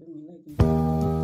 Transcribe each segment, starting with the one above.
As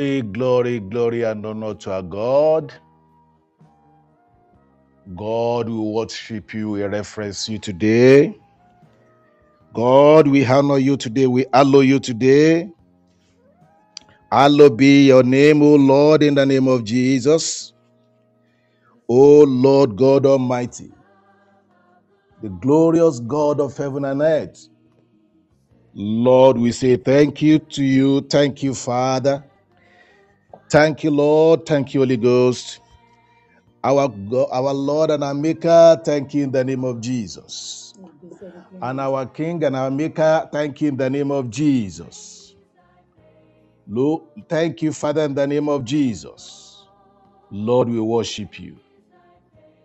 Glory, glory, glory, and honor to our God. God, we worship you, we reference you today. God, we honor you today, we hallow you today. Hallowed be your name, O Lord, in the name of Jesus. O Lord God Almighty, the glorious God of heaven and earth. Lord, we say thank you to you. Thank you, Father. Thank you, Lord. Thank you, Holy Ghost. Our, God, our Lord and our Maker, thank you in the name of Jesus. And our King and our Maker, thank you in the name of Jesus. Lord, thank you, Father, in the name of Jesus. Lord, we worship you.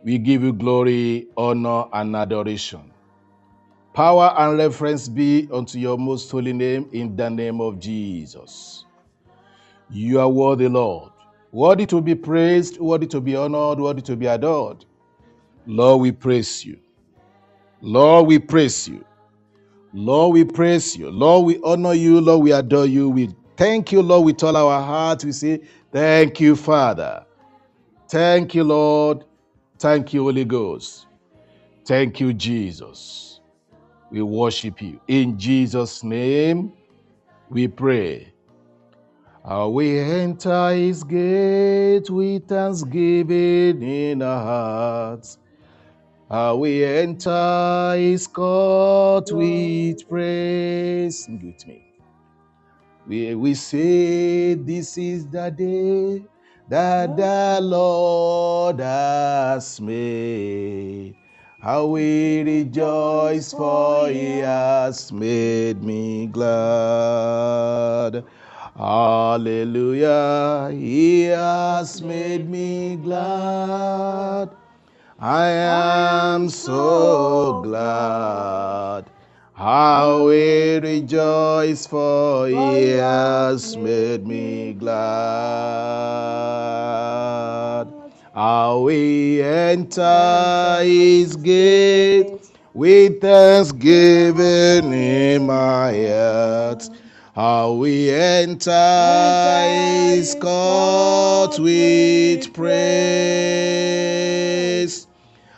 We give you glory, honor, and adoration. Power and reference be unto your most holy name in the name of Jesus. You are worthy, Lord. Worthy to be praised, worthy to be honored, worthy to be adored. Lord, we praise you. Lord, we praise you. Lord, we praise you. Lord, we honor you. Lord, we adore you. We thank you, Lord, with all our hearts. We say, Thank you, Father. Thank you, Lord. Thank you, Holy Ghost. Thank you, Jesus. We worship you. In Jesus' name, we pray. Uh, we enter his gate with thanksgiving in our hearts. Uh, we enter his court with praise. Sing with me. We, we say, This is the day that the Lord has made. How we rejoice, for he has made me glad. Hallelujah, he has made me glad. I am so glad. How we rejoice, for he has made me glad. How we enter his gate with thanksgiving in my heart. How we enter his court with praise.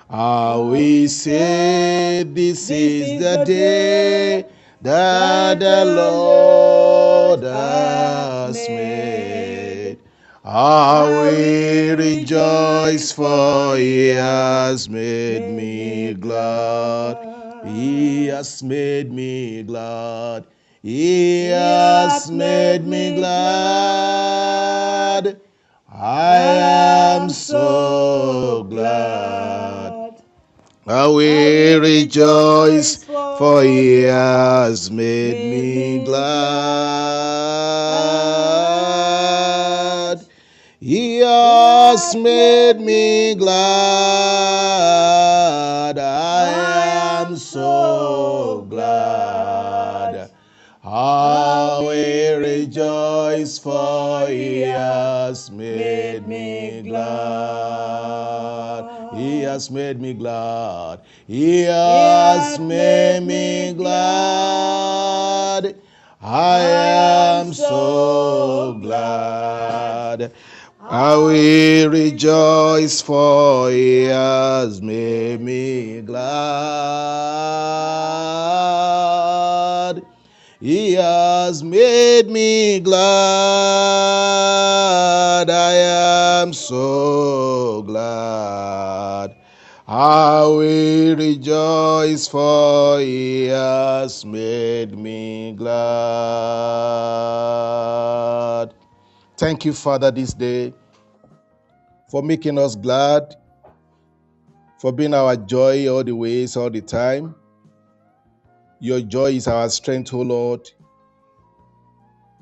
How we say this is the day that the Lord has made. How we rejoice, for he has made me glad. He has made me glad. He has made me glad. I am so glad. I will rejoice, for he has made me glad. He has made me glad. I for he has made me glad. He has made me glad. He has made me glad. I am so glad. I will rejoice, for He has made me glad. He has made me glad. I am so glad. I will rejoice, for He has made me glad. Thank you, Father, this day for making us glad, for being our joy all the ways, all the time. Your joy is our strength, O Lord.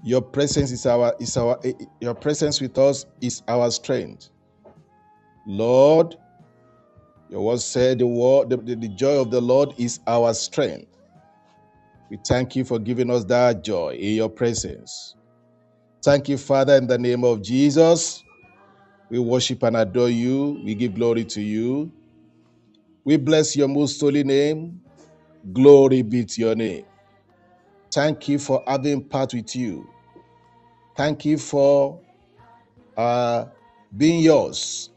Your presence is our is our eh, eh, your presence with us is our strength. Lord, your word said the word the, the, the joy of the Lord is our strength. We thank you for giving us that joy in your presence. Thank you, Father, in the name of Jesus. We worship and adore you. We give glory to you. We bless your most holy name. Glory be to your name. Thank you for having part with you. Thank you for uh, being yours.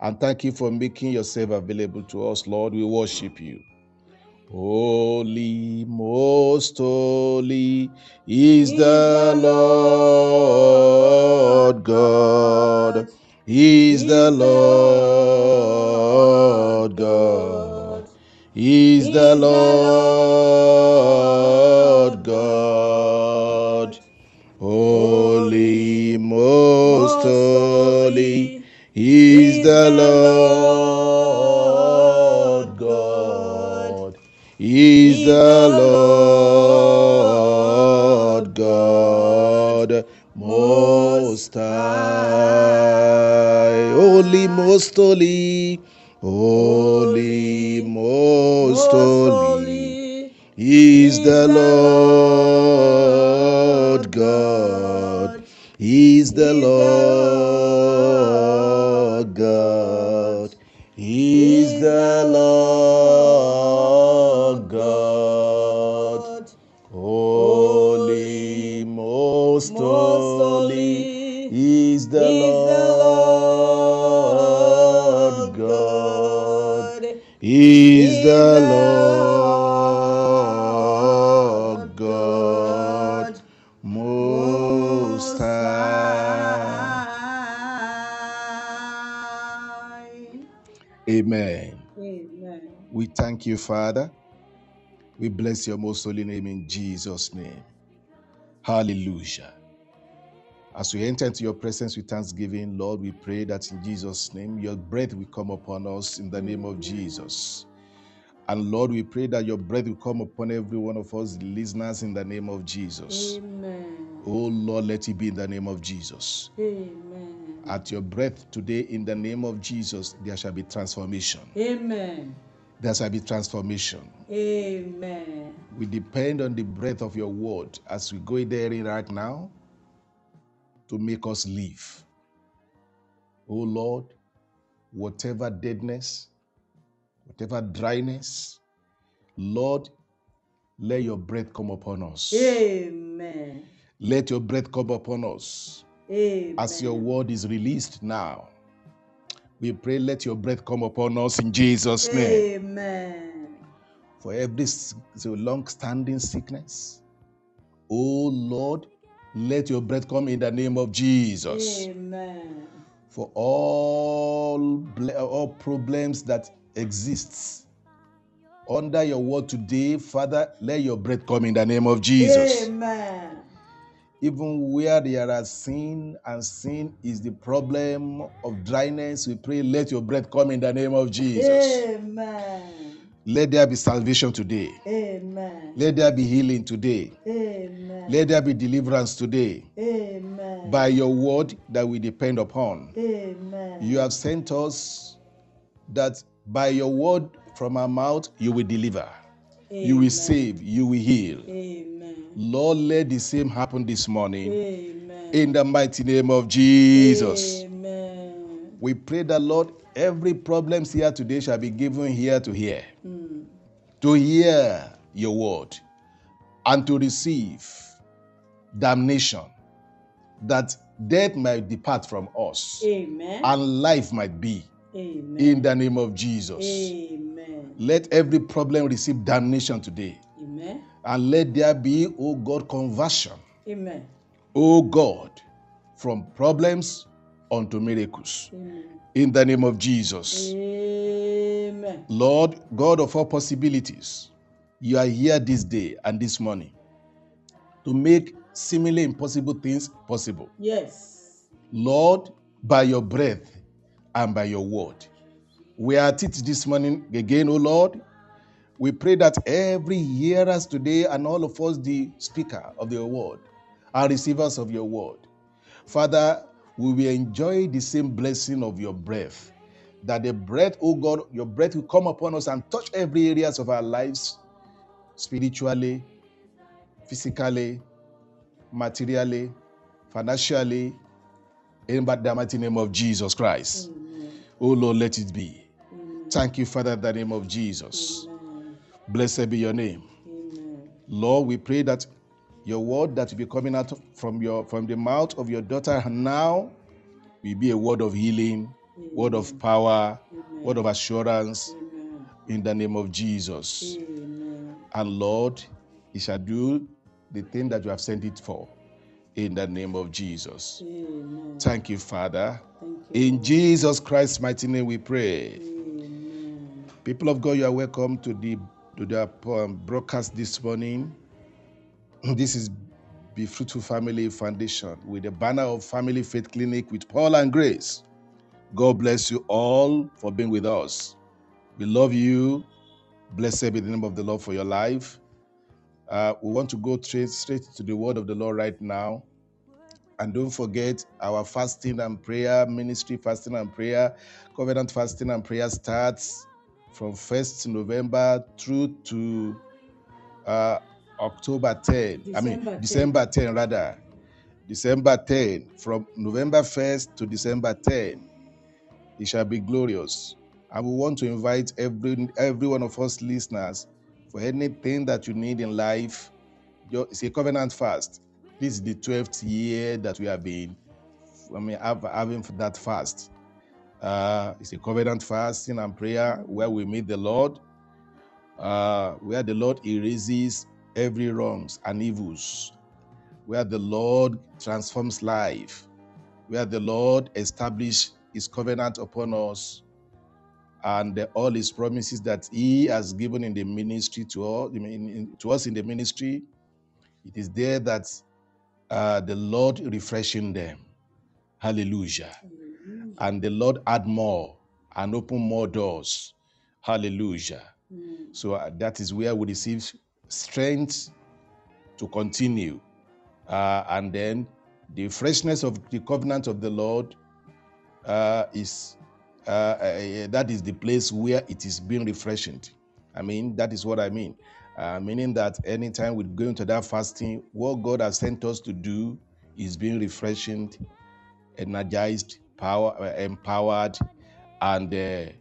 And thank you for making yourself available to us, Lord. We worship you. Holy, most holy is the Lord God. Is the Lord God. Is the Lord God. Holy, most holy is the Lord God. Is the Lord God most high. Holy, most holy. Holy, holy is the Lord God. Is the Lord Father. We bless your most holy name in Jesus' name. Hallelujah. As we enter into your presence with thanksgiving, Lord, we pray that in Jesus' name, your breath will come upon us in the name of Jesus. And Lord, we pray that your breath will come upon every one of us, listeners, in the name of Jesus. Amen. Oh Lord, let it be in the name of Jesus. Amen. At your breath today, in the name of Jesus, there shall be transformation. Amen. There shall be transformation. Amen. We depend on the breath of your word as we go there right now to make us live. Oh Lord, whatever deadness, whatever dryness, Lord, let your breath come upon us. Amen. Let your breath come upon us Amen. as your word is released now. We pray, let your breath come upon us in Jesus' name. Amen. For every so long-standing sickness, oh Lord, let your breath come in the name of Jesus. Amen. For all all problems that exists under your word today, Father, let your breath come in the name of Jesus. Amen. Even where there are sin and sin is the problem of dryness, we pray, let your breath come in the name of Jesus. Amen. Let there be salvation today. Amen. Let there be healing today. Amen. Let there be deliverance today Amen. by your word that we depend upon. Amen. You have sent us that by your word from our mouth you will deliver, you will save, you will heal. Amen. Lord, let the same happen this morning Amen. in the mighty name of Jesus. Amen. We pray that, Lord, every problems here today shall be given here to hear. Hmm. To hear your word and to receive damnation, that death might depart from us Amen. and life might be Amen. in the name of Jesus. Amen. Let every problem receive damnation today. Amen. And let there be, oh God, conversion, Amen. oh God, from problems unto miracles. Amen. In the name of Jesus. Amen. Lord, God of all possibilities, you are here this day and this morning to make seemingly impossible things possible. Yes. Lord, by your breath and by your word. We are at it this morning again, O Lord. We pray that every hearers today and all of us, the speaker of your word, are receivers of your word. Father, we will enjoy the same blessing of your breath. That the breath, oh God, your breath will come upon us and touch every areas of our lives, spiritually, physically, materially, financially, in the mighty name of Jesus Christ. Oh Lord, let it be. Thank you, Father, in the name of Jesus. Amen. Blessed be your name. Amen. Lord, we pray that your word that will be coming out from your from the mouth of your daughter now will be a word of healing, word of power, word of assurance Amen. in the name of Jesus. Amen. And Lord, it shall do the thing that you have sent it for in the name of Jesus. Amen. Thank you, Father. Thank you. In Jesus Christ's mighty name we pray. Amen. People of God, you are welcome to the to the um, broadcast this morning. This is Be Fruitful Family Foundation with the banner of Family Faith Clinic with Paul and Grace. God bless you all for being with us. We love you. Blessed be the name of the Lord for your life. Uh, we want to go straight, straight to the word of the Lord right now. And don't forget our fasting and prayer ministry, fasting and prayer, covenant fasting and prayer starts from 1st November through to uh, October 10. I mean, December 10. December 10, rather. December 10, from November 1st to December 10. It shall be glorious. And we want to invite every, every one of us listeners for anything that you need in life. It's a covenant fast. This is the 12th year that we have been I mean, having that fast. Uh, it's a covenant fasting and prayer where we meet the Lord, uh, where the Lord erases every wrongs and evils, where the Lord transforms life, where the Lord establishes his covenant upon us and the- all his promises that he has given in the ministry to, all, in- in- to us in the ministry. It is there that uh, the Lord refreshing them. Hallelujah. Hallelujah. And the Lord add more and open more doors. Hallelujah. Mm. So uh, that is where we receive strength to continue. Uh, and then the freshness of the covenant of the Lord uh, is uh, uh, that is the place where it is being refreshed. I mean, that is what I mean. Uh, meaning that anytime we go into that fasting, what God has sent us to do is being refreshed, energized, power, uh, empowered, and uh,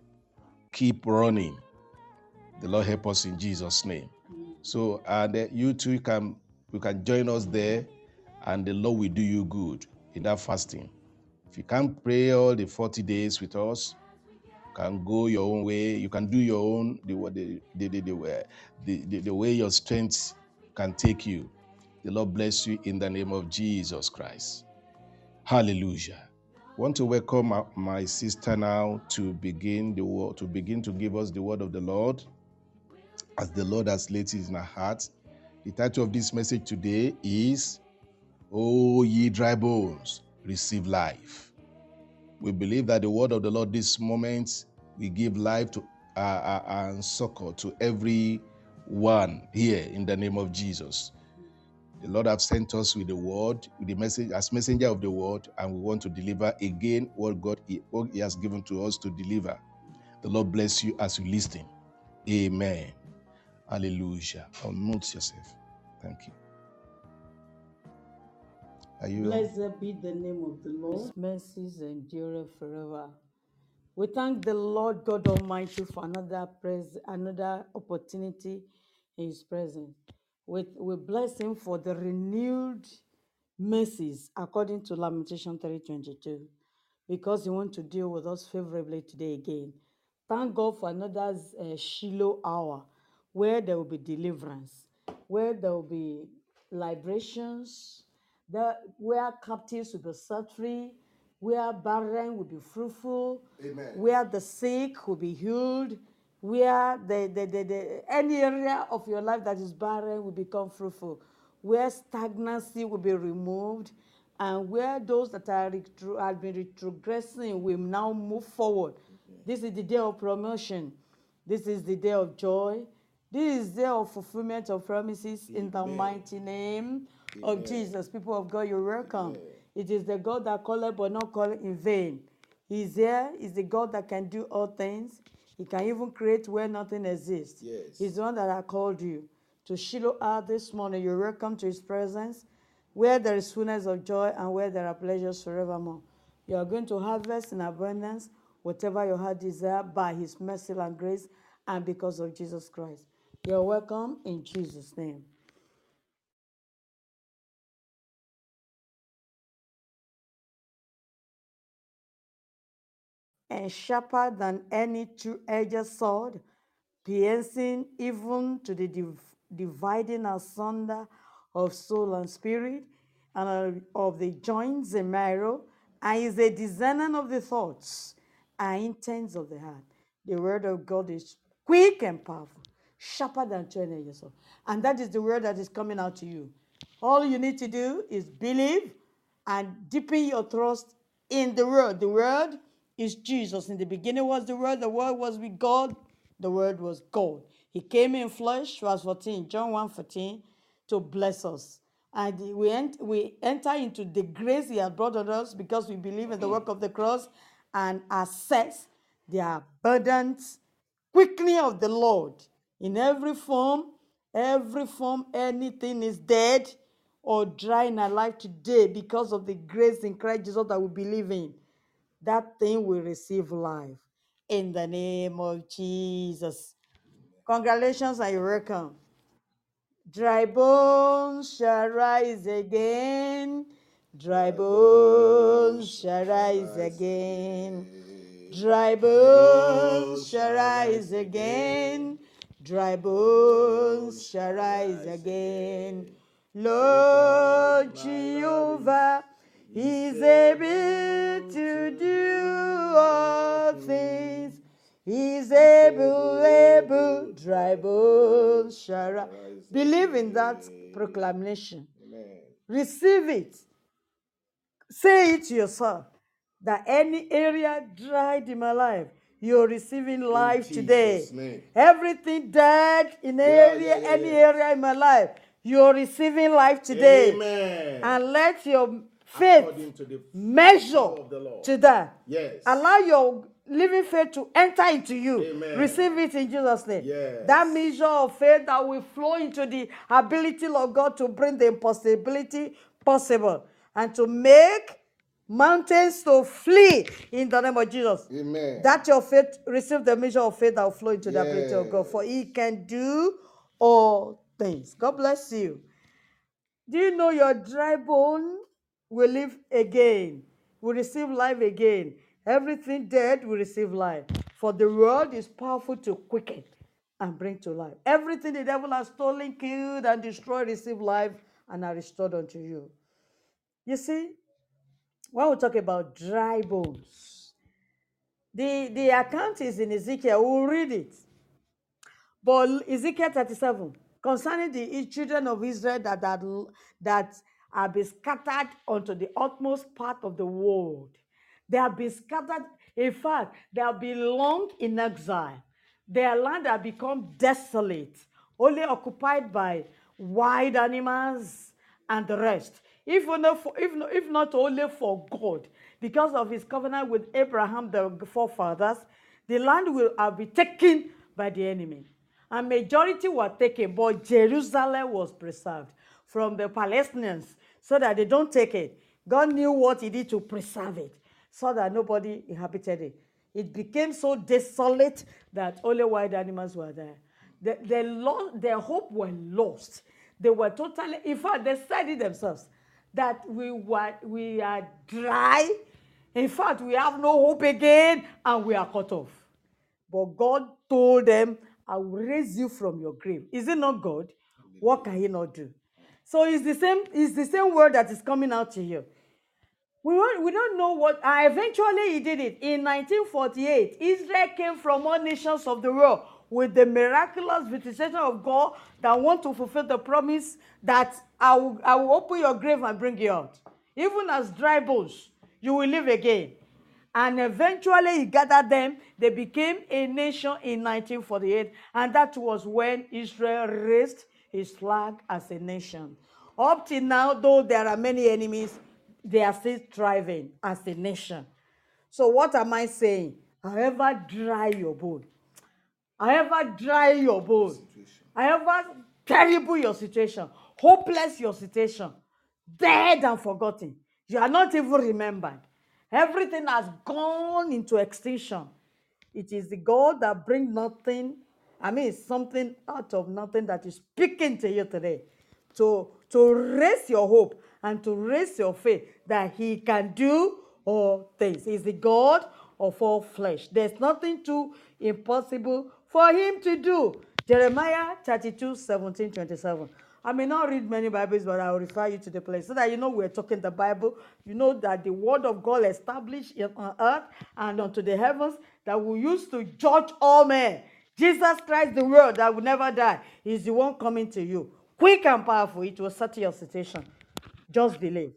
keep running. The Lord help us in Jesus' name. So, and uh, you too can you can join us there, and the Lord will do you good in that fasting. If you can't pray all the 40 days with us, you can go your own way. You can do your own the the the the, the, the, the way your strength can take you. The Lord bless you in the name of Jesus Christ. Hallelujah. Want to welcome my, sister now to begin the word, to begin to give us the word of the Lord, as the Lord has laid it in our hearts. The title of this message today is "O ye dry bones, receive life." We believe that the word of the Lord this moment will give life to uh, uh, and succor to every one here in the name of Jesus. The Lord have sent us with the word, with the message as messenger of the word, and we want to deliver again what God what He has given to us to deliver. The Lord bless you as you listen. Amen. Hallelujah. Unmute yourself. Thank you. Are you? Blessed be the name of the Lord. His mercies endure forever. We thank the Lord God Almighty for another pres- another opportunity in His presence. We, we bless Him for the renewed mercies according to Lamentation 3:22, because He wants to deal with us favorably today again. Thank God for another uh, Shiloh hour where there will be deliverance, where there will be liberations, that where captives will be set free, where barren will be fruitful, Amen. where the sick will be healed, where the, the, the, the any area of your life that is barren will become fruitful, where stagnancy will be removed, and where those that are retro- have been retrogressing will now move forward. This is the day of promotion. This is the day of joy. This is the day of fulfillment of promises in the mighty name of Jesus. People of God, you're welcome. It is the God that calleth but not call in vain. He's here. He's the God that can do all things. He can even create where nothing exists. Yes. He's the one that I called you to Shiloh out this morning. You're welcome to His presence, where there is fullness of joy and where there are pleasures forevermore. You are going to harvest in abundance whatever your heart desire by His mercy and grace and because of Jesus Christ. You're welcome in Jesus' name. And sharper than any two-edged sword, piercing even to the div- dividing asunder of soul and spirit, and of- the joints and marrow, and is a discerner of the thoughts and intents of the heart. The word of God is quick and powerful, sharper than two-edged sword, and that is the word that is coming out to you. All you need to do is believe and deepen your trust in the word. The word is Jesus. In the beginning was the word, the word was with God, the word was God. He came in flesh, verse 14, John 1 14, to bless us. And we, ent- we enter into the grace He has brought on us because we believe in the work of the cross and assess the abundant quickening of the Lord in every form, every form, anything is dead or dry in our life today because of the grace in Christ Jesus that we believe in. That thing will receive life in the name of Jesus. Congratulations and you're welcome. Dry bones shall rise again. Dry bones shall rise again. Dry bones shall rise again. Dry bones shall rise again. Lord Jehovah is able to do all things. He's able, able, dry bones oh, shall. Believe in that proclamation. Receive it. Say it to yourself that any area dried in my life, you're receiving life today. Name. Everything dead in Yeah, area, yeah, yeah, any area in my life, you're receiving life today. Amen. And let your faith According to the measure of the Lord. to that. Yes. Allow your living faith to enter into you. Amen. Receive it in Jesus' name. Yes. That measure of faith that will flow into the ability of God to bring the impossibility possible and to make mountains to flee in the name of Jesus. Amen. That your faith, receive the measure of faith that will flow into the ability of God. For He can do all things. God bless you. Do you know your dry bone will live again, We receive life again? Everything dead we receive life. For the word is powerful to quicken and bring to life. Everything the devil has stolen, killed, and destroyed receive life and are restored unto you. You see, when we talk about dry bones, the, the account is in Ezekiel. We'll read it. But Ezekiel 37, concerning the children of Israel that, that, that have been scattered unto the utmost part of the world. They have been scattered. In fact, they have been long in exile. Their land have become desolate, only occupied by wild animals and the rest. If for, if, not, if not only for God, because of his covenant with Abraham, the forefathers, the land will have been taken by the enemy. A majority were taken, but Jerusalem was preserved from the Palestinians so that they don't take it. God knew what he did to preserve it so that nobody inhabited it. it became so desolate that only wild animals were there. The, the lo- their hope were lost. They were totally, in fact, they said it themselves that we were we are dry. In fact, we have no hope again and we are cut off. But God told them, I will raise you from your grave. Is it not God? What can he not do? So it's the same, it's the same word that is coming out to you. We don't, we don't know what, uh, eventually he did it. In 1948, Israel came from all nations of the world with the miraculous visitation of God that want to fulfill the promise that I will, I will open your grave and bring you out. Even as dry bones, you will live again. And eventually he gathered them. They became a nation in 1948. And that was when Israel raised his flag as a nation. Up till now, though there are many enemies, they are still thriving as a nation. So, what am I saying? However dry your bone, however dry your bone, however terrible your situation, hopeless your situation, dead and forgotten, you are not even remembered. Everything has gone into extinction. It is the God that brings nothing, I mean, something out of nothing that is speaking to you today to, to raise your hope and to raise your faith that He can do all things. He's the God of all flesh. There's nothing too impossible for Him to do. Jeremiah 32 17 27. I may not read many Bibles, but I will refer you to the place so that you know we're talking the Bible. You know that the word of God established on earth and unto the heavens that we use to judge all men. Jesus Christ, the word that will never die, is the one coming to you. Quick and powerful, it will settle your situation. Just believe.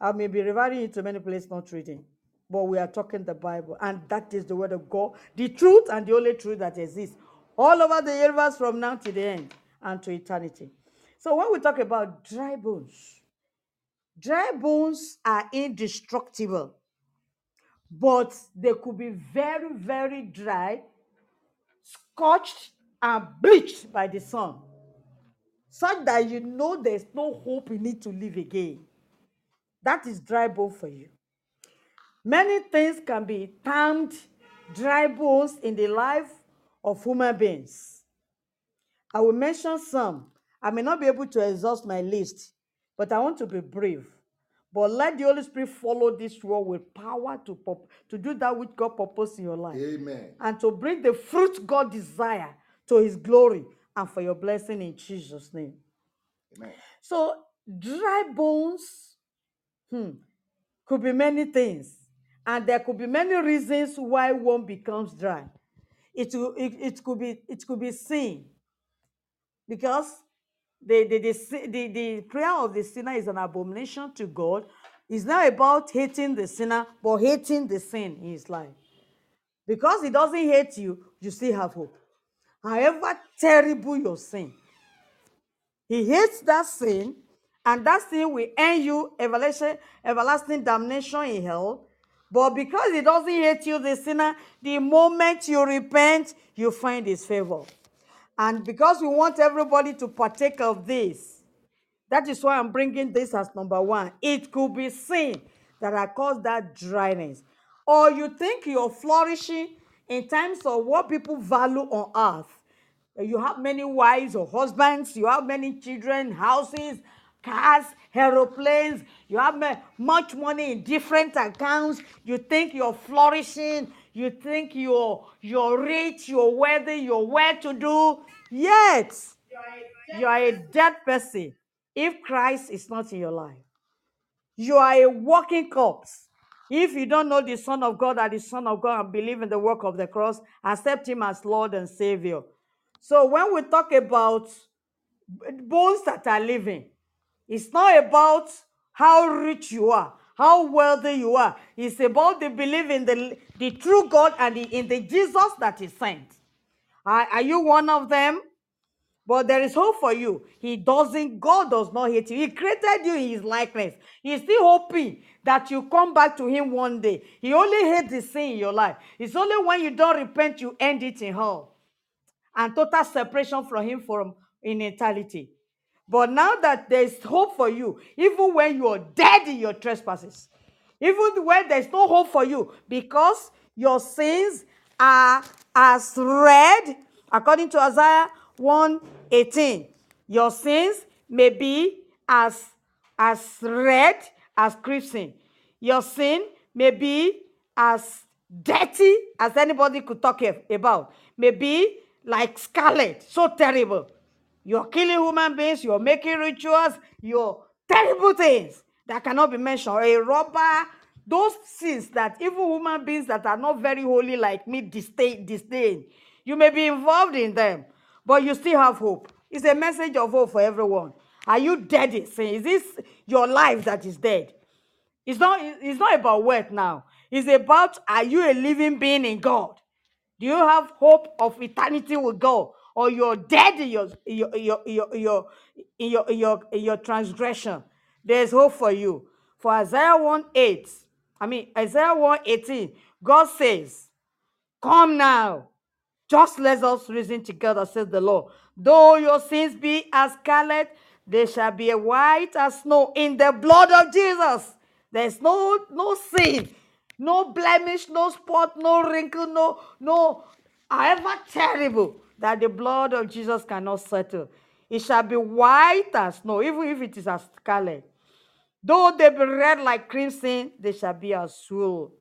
I may be referring you to many places not reading, but we are talking the Bible, and that is the word of God, the truth and the only truth that exists all over the universe from now to the end and to eternity. So when we talk about dry bones, dry bones are indestructible, but they could be very, very dry, scorched, and bleached by the sun, such that you know there's no hope in it to live again. That is dry bone for you. Many things can be termed dry bones in the life of human beings. I will mention some. I may not be able to exhaust my list, but I want to be brief. But let the Holy Spirit follow this word with power to, pop, to do that which God purposed in your life Amen. and to bring the fruit God desire to his glory and for your blessing in Jesus' name. Amen. So, dry bones hmm, could be many things, and there could be many reasons why one becomes dry. It, it, it could be it could be sin, because the the, the, the the prayer of the sinner is an abomination to God. It's not about hating the sinner, but hating the sin in his life. Because he doesn't hate you, you still have hope. However terrible your sin, he hates that sin, and that sin will earn you everlasting, everlasting damnation in hell. But because he doesn't hate you, the sinner, the moment you repent, you find his favor. And because we want everybody to partake of this, that is why I'm bringing this as number one. It could be sin that has caused that dryness. Or you think you're flourishing in terms of what people value on earth. You have many wives or husbands, you have many children, houses, cars, aeroplanes, you have much money in different accounts. You think you're flourishing, you think you're you're rich, you're wealthy, you're well to do. Yet you are a dead person if Christ is not in your life. You are a walking corpse. If you don't know the Son of God as the Son of God and believe in the work of the cross, accept Him as Lord and Savior. So when we talk about bones that are living, it's not about how rich you are, how wealthy you are. It's about the belief in the, the true God and the, in the Jesus that is sent. Are, are you one of them? But there is hope for you. He doesn't, God does not hate you. He created you in his likeness. He's still hoping that you come back to him one day. He only hates the sin in your life. It's only when you don't repent, you end it in hell. And total separation from him from in eternity. But now that there's hope for you, even when you are dead in your trespasses, even when there's no hope for you, because your sins are as red, according to Isaiah 1:18. Your sins may be as as red as crimson. Your sin may be as dirty as anybody could talk about. May be like scarlet, so terrible. You're killing human beings, you're making rituals, you're terrible things that cannot be mentioned. A robber, those sins that even human beings that are not very holy like me disdain, disdain. You may be involved in them, but you still have hope. It's a message of hope for everyone. Are you dead in sin? Is this your life that is dead? It's not, it's not about wealth now. It's about are you a living being in God? Do you have hope of eternity with God? Or you're dead in your, your, your, in your, in your, your, your, your transgression? There's hope for you. For Isaiah 1 8, I mean, Isaiah 1 18, God says, Come now, just let us reason together, says the Lord. Though your sins be as scarlet, they shall be white as snow in the blood of Jesus. There's no no sin, no blemish, no spot, no wrinkle, no no however terrible that the blood of Jesus cannot settle. It shall be white as snow, even if it is as scarlet. Though they be red like crimson, they shall be as wool.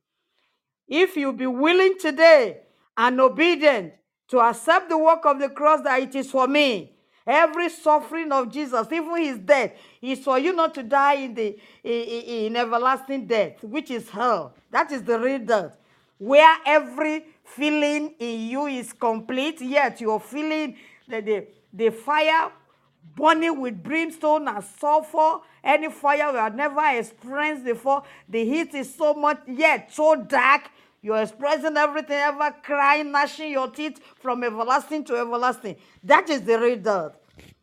If you be willing today and obedient to accept the work of the cross that it is for me, every suffering of Jesus, even his death, is for you not to die in the in, in- in everlasting death, which is hell. That is the real death, where every feeling in you is complete, yet you're feeling the, the, the fire burning with brimstone and sulfur, any fire we have never experienced before. The heat is so much, yet so dark. You're expressing everything, ever crying, gnashing your teeth from everlasting to everlasting. That is the death.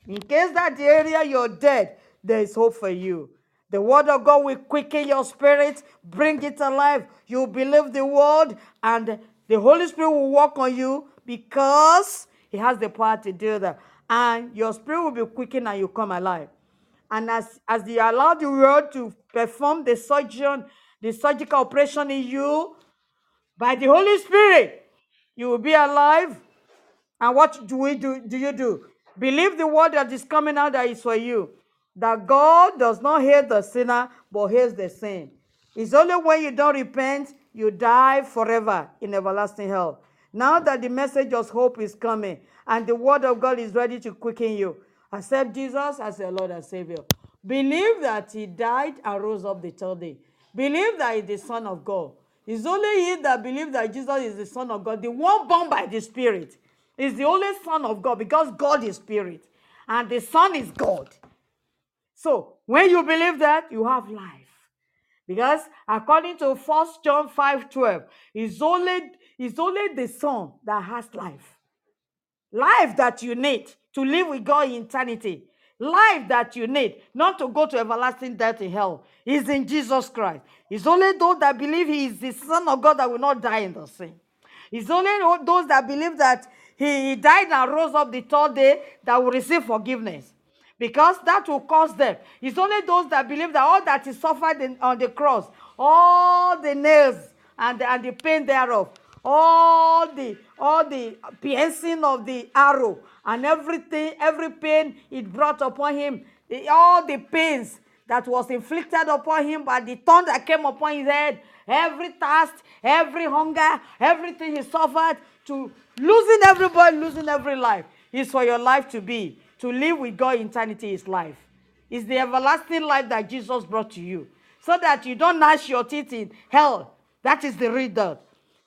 In case that area you're dead, there is hope for you. The word of God will quicken your spirit, bring it alive. You believe the word, and the Holy Spirit will work on you because He has the power to do that. And your spirit will be quickened and you come alive. And as, as you allow the word to perform the surgeon, the surgical operation in you, by the Holy Spirit, you will be alive. And what do we do? Do you do? Believe the word that is coming out that is for you. That God does not hate the sinner, but hates the sin. It's only when you don't repent, you die forever in everlasting hell. Now that the message of hope is coming and the word of God is ready to quicken you, accept Jesus as your Lord and Savior. Believe that He died and rose up the third day. Believe that He is the Son of God. It's only he that believes that Jesus is the Son of God, the one born by the Spirit, is the only Son of God because God is Spirit and the Son is God. So when you believe that, you have life. Because according to 1 John 5 12, it's only, it's only the Son that has life. Life that you need to live with God in eternity. Life that you need not to go to everlasting death in hell is in Jesus Christ. It's only those that believe He is the Son of God that will not die in the sin. It's only those that believe that He he died and rose up the third day that will receive forgiveness because that will cause them. It's only those that believe that all that is suffered in, on the cross, all the nails and the, and the pain thereof, all the all the piercing of the arrow and everything, every pain it brought upon him, all the pains that was inflicted upon him by the thorn that came upon his head, every thirst, every hunger, everything he suffered to losing everybody, losing every life is for your life to be. To live with God eternity is life. It's the everlasting life that Jesus brought to you. So that you don't gnash your teeth in hell. That is the death.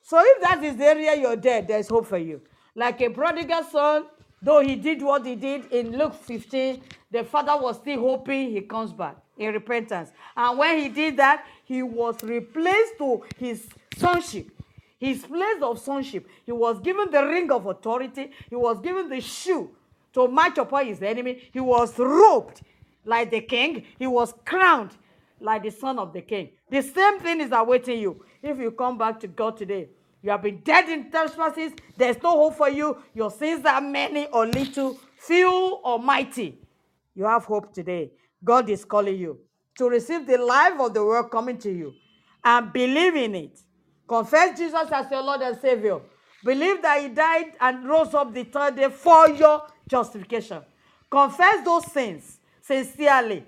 So if that is the area you're dead, there's hope for you. Like a prodigal son, though he did what he did in Luke 15, the father was still hoping he comes back in repentance. And when he did that, he was replaced to his sonship. His place of sonship. He was given the ring of authority. He was given the shoe to march upon his enemy. He was robed like the king. He was crowned like the son of the king. The same thing is awaiting you if you come back to God today. You have been dead in trespasses. There's no hope for you. Your sins are many or little, few or mighty. You have hope today. God is calling you to receive the life of the world coming to you and believe in it. Confess Jesus as your Lord and Savior. Believe that He died and rose up the third day for your justification. Confess those sins sincerely.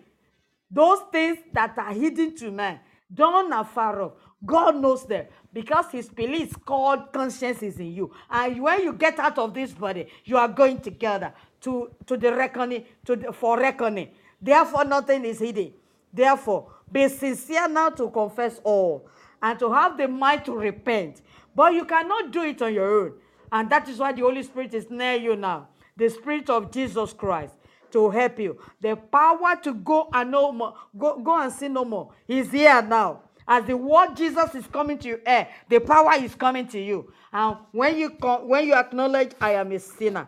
Those things that are hidden to man, done afar off. God knows them because His belief called conscience is in you. And when you get out of this body, you are going together to, to the reckoning, to the, for reckoning. Therefore, nothing is hidden. Therefore, be sincere now to confess all and to have the mind to repent. But you cannot do it on your own. And that is why the Holy Spirit is near you now. The Spirit of Jesus Christ to help you. The power to go and no more, go, go and sin no more is here now. As the word Jesus is coming to you, eh, the power is coming to you. And when you come, when you acknowledge, I am a sinner.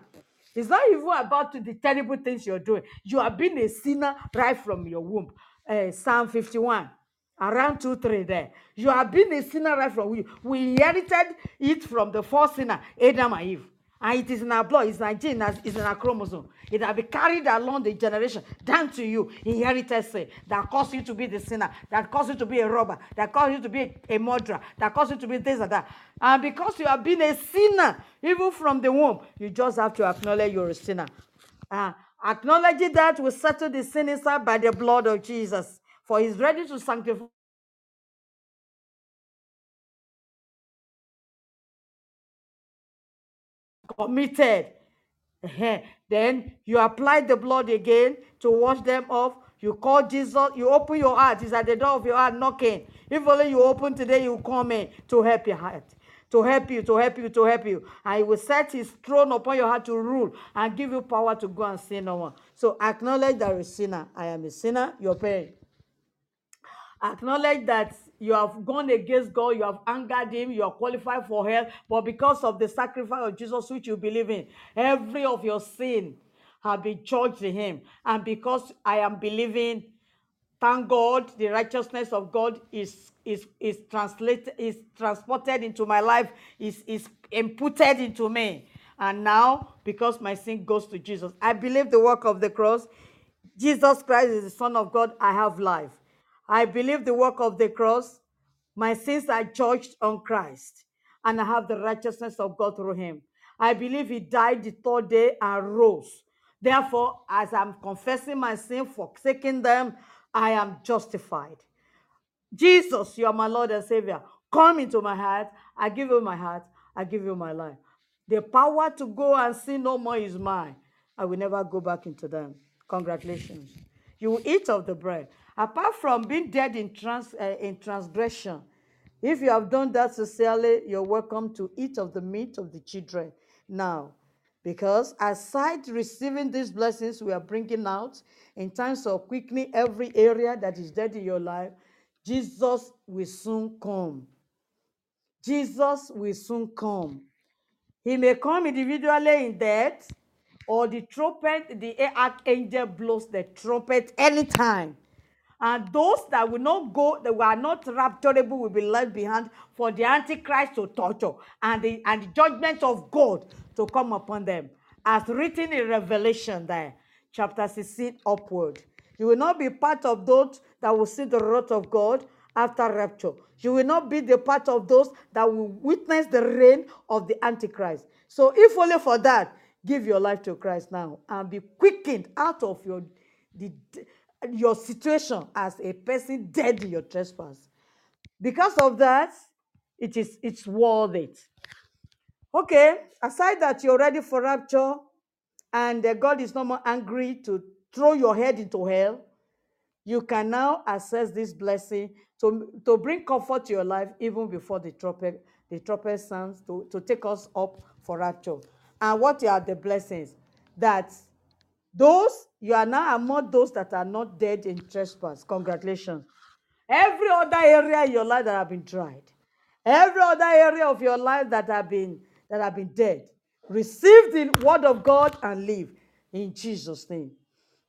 It's not even about the terrible things you're doing. You have been a sinner right from your womb. Eh, Psalm 51, around 2 3 there. You have been a sinner right from we, we inherited it from the first sinner, Adam and Eve. And it is in our blood, it's in our gene, it's in our chromosome. It has been carried along the generation down to you, inherited sin, that caused you to be the sinner, that caused you to be a robber, that caused you to be a, a murderer, that caused you to be this and that. And because you have been a sinner, even from the womb, you just have to acknowledge you're a sinner. Uh, acknowledging that will settle the sin inside by the blood of Jesus. For he's ready to sanctify committed. Then you apply the blood again to wash them off. You call Jesus, you open your heart. He's at the door of your heart knocking. If only you open today, you come in to help your heart. To help you, to help you, to help you. And he will set his throne upon your heart to rule and give you power to go and sin no more. So acknowledge that you're a sinner. I am a sinner, you're paying acknowledge that you have gone against God, you have angered Him, you are qualified for hell, but because of the sacrifice of Jesus, which you believe in, every of your sin have been charged to Him. And because I am believing, thank God, the righteousness of God is is is translated, is transported into my life, is is imputed into me. And now, because my sin goes to Jesus, I believe the work of the cross. Jesus Christ is the Son of God. I have life. I believe the work of the cross. My sins are judged on Christ, and I have the righteousness of God through him. I believe he died the third day and rose. Therefore, as I'm confessing my sin, forsaking them, I am justified. Jesus, you are my Lord and Savior. Come into my heart. I give you my heart. I give you my life. The power to go and sin no more is mine. I will never go back into them. Congratulations. You will eat of the bread. Apart from being dead in, trans, uh, in transgression, if you have done that sincerely, you're welcome to eat of the meat of the children now. Because aside receiving these blessings we are bringing out in times of quickening every area that is dead in your life, Jesus will soon come. Jesus will soon come. He may come individually in death, or the trumpet, the archangel blows the trumpet anytime. And those that will not go, that were not rapturable, will be left behind for the Antichrist to torture and the, and the judgment of God to come upon them. As written in Revelation there, chapter 16 upward. You will not be part of those that will see the wrath of God after rapture. You will not be the part of those that will witness the reign of the Antichrist. So, if only for that, give your life to Christ now and be quickened out of your the, your situation as a person dead in your trespass. Because of that, it is it's worth it. Okay, aside that you're ready for rapture and uh, God is no more angry to throw your head into hell, you can now access this blessing to, to bring comfort to your life even before the trumpet, the trumpet sounds to, to take us up for rapture. And what are the blessings? That those you are now among those that are not dead in trespass. Congratulations. Every other area in your life that have been tried, every other area of your life that have been that have been dead, receive the word of God and live in Jesus' name.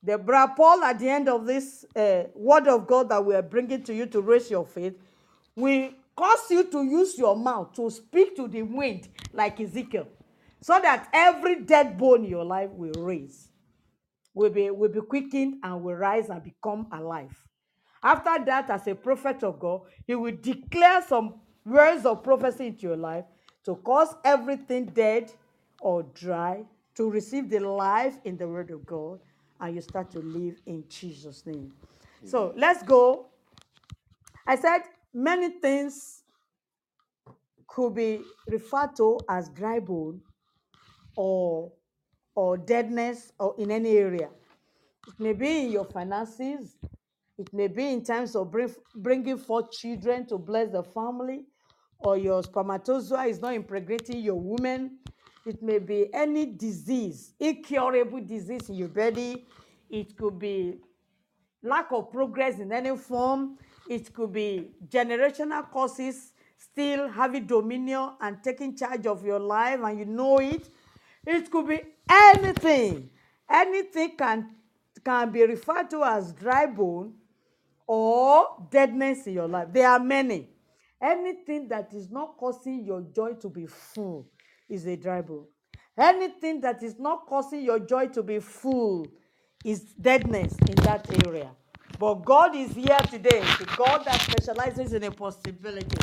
The brother Paul, at the end of this uh, word of God that we are bringing to you to raise your faith, we cause you to use your mouth to speak to the wind like Ezekiel, so that every dead bone in your life will raise will be, will be quickened and will rise and become alive. After that, as a prophet of God, he will declare some words of prophecy into your life to cause everything dead or dry to receive the life in the word of God and you start to live in Jesus' name. So let's go. I said many things could be referred to as dry bone or or deadness or in any area. It may be in your finances. It may be in terms of bring, bringing forth children to bless the family, or your spermatozoa is not impregnating your woman. It may be any disease, incurable disease in your body. It could be lack of progress in any form. It could be generational causes still having dominion and taking charge of your life, and you know it. It could be anything. Anything can, can be referred to as dry bone or deadness in your life. There are many. Anything that is not causing your joy to be full is a dry bone. Anything that is not causing your joy to be full is deadness in that area. But God is here today, the God that specializes in impossibility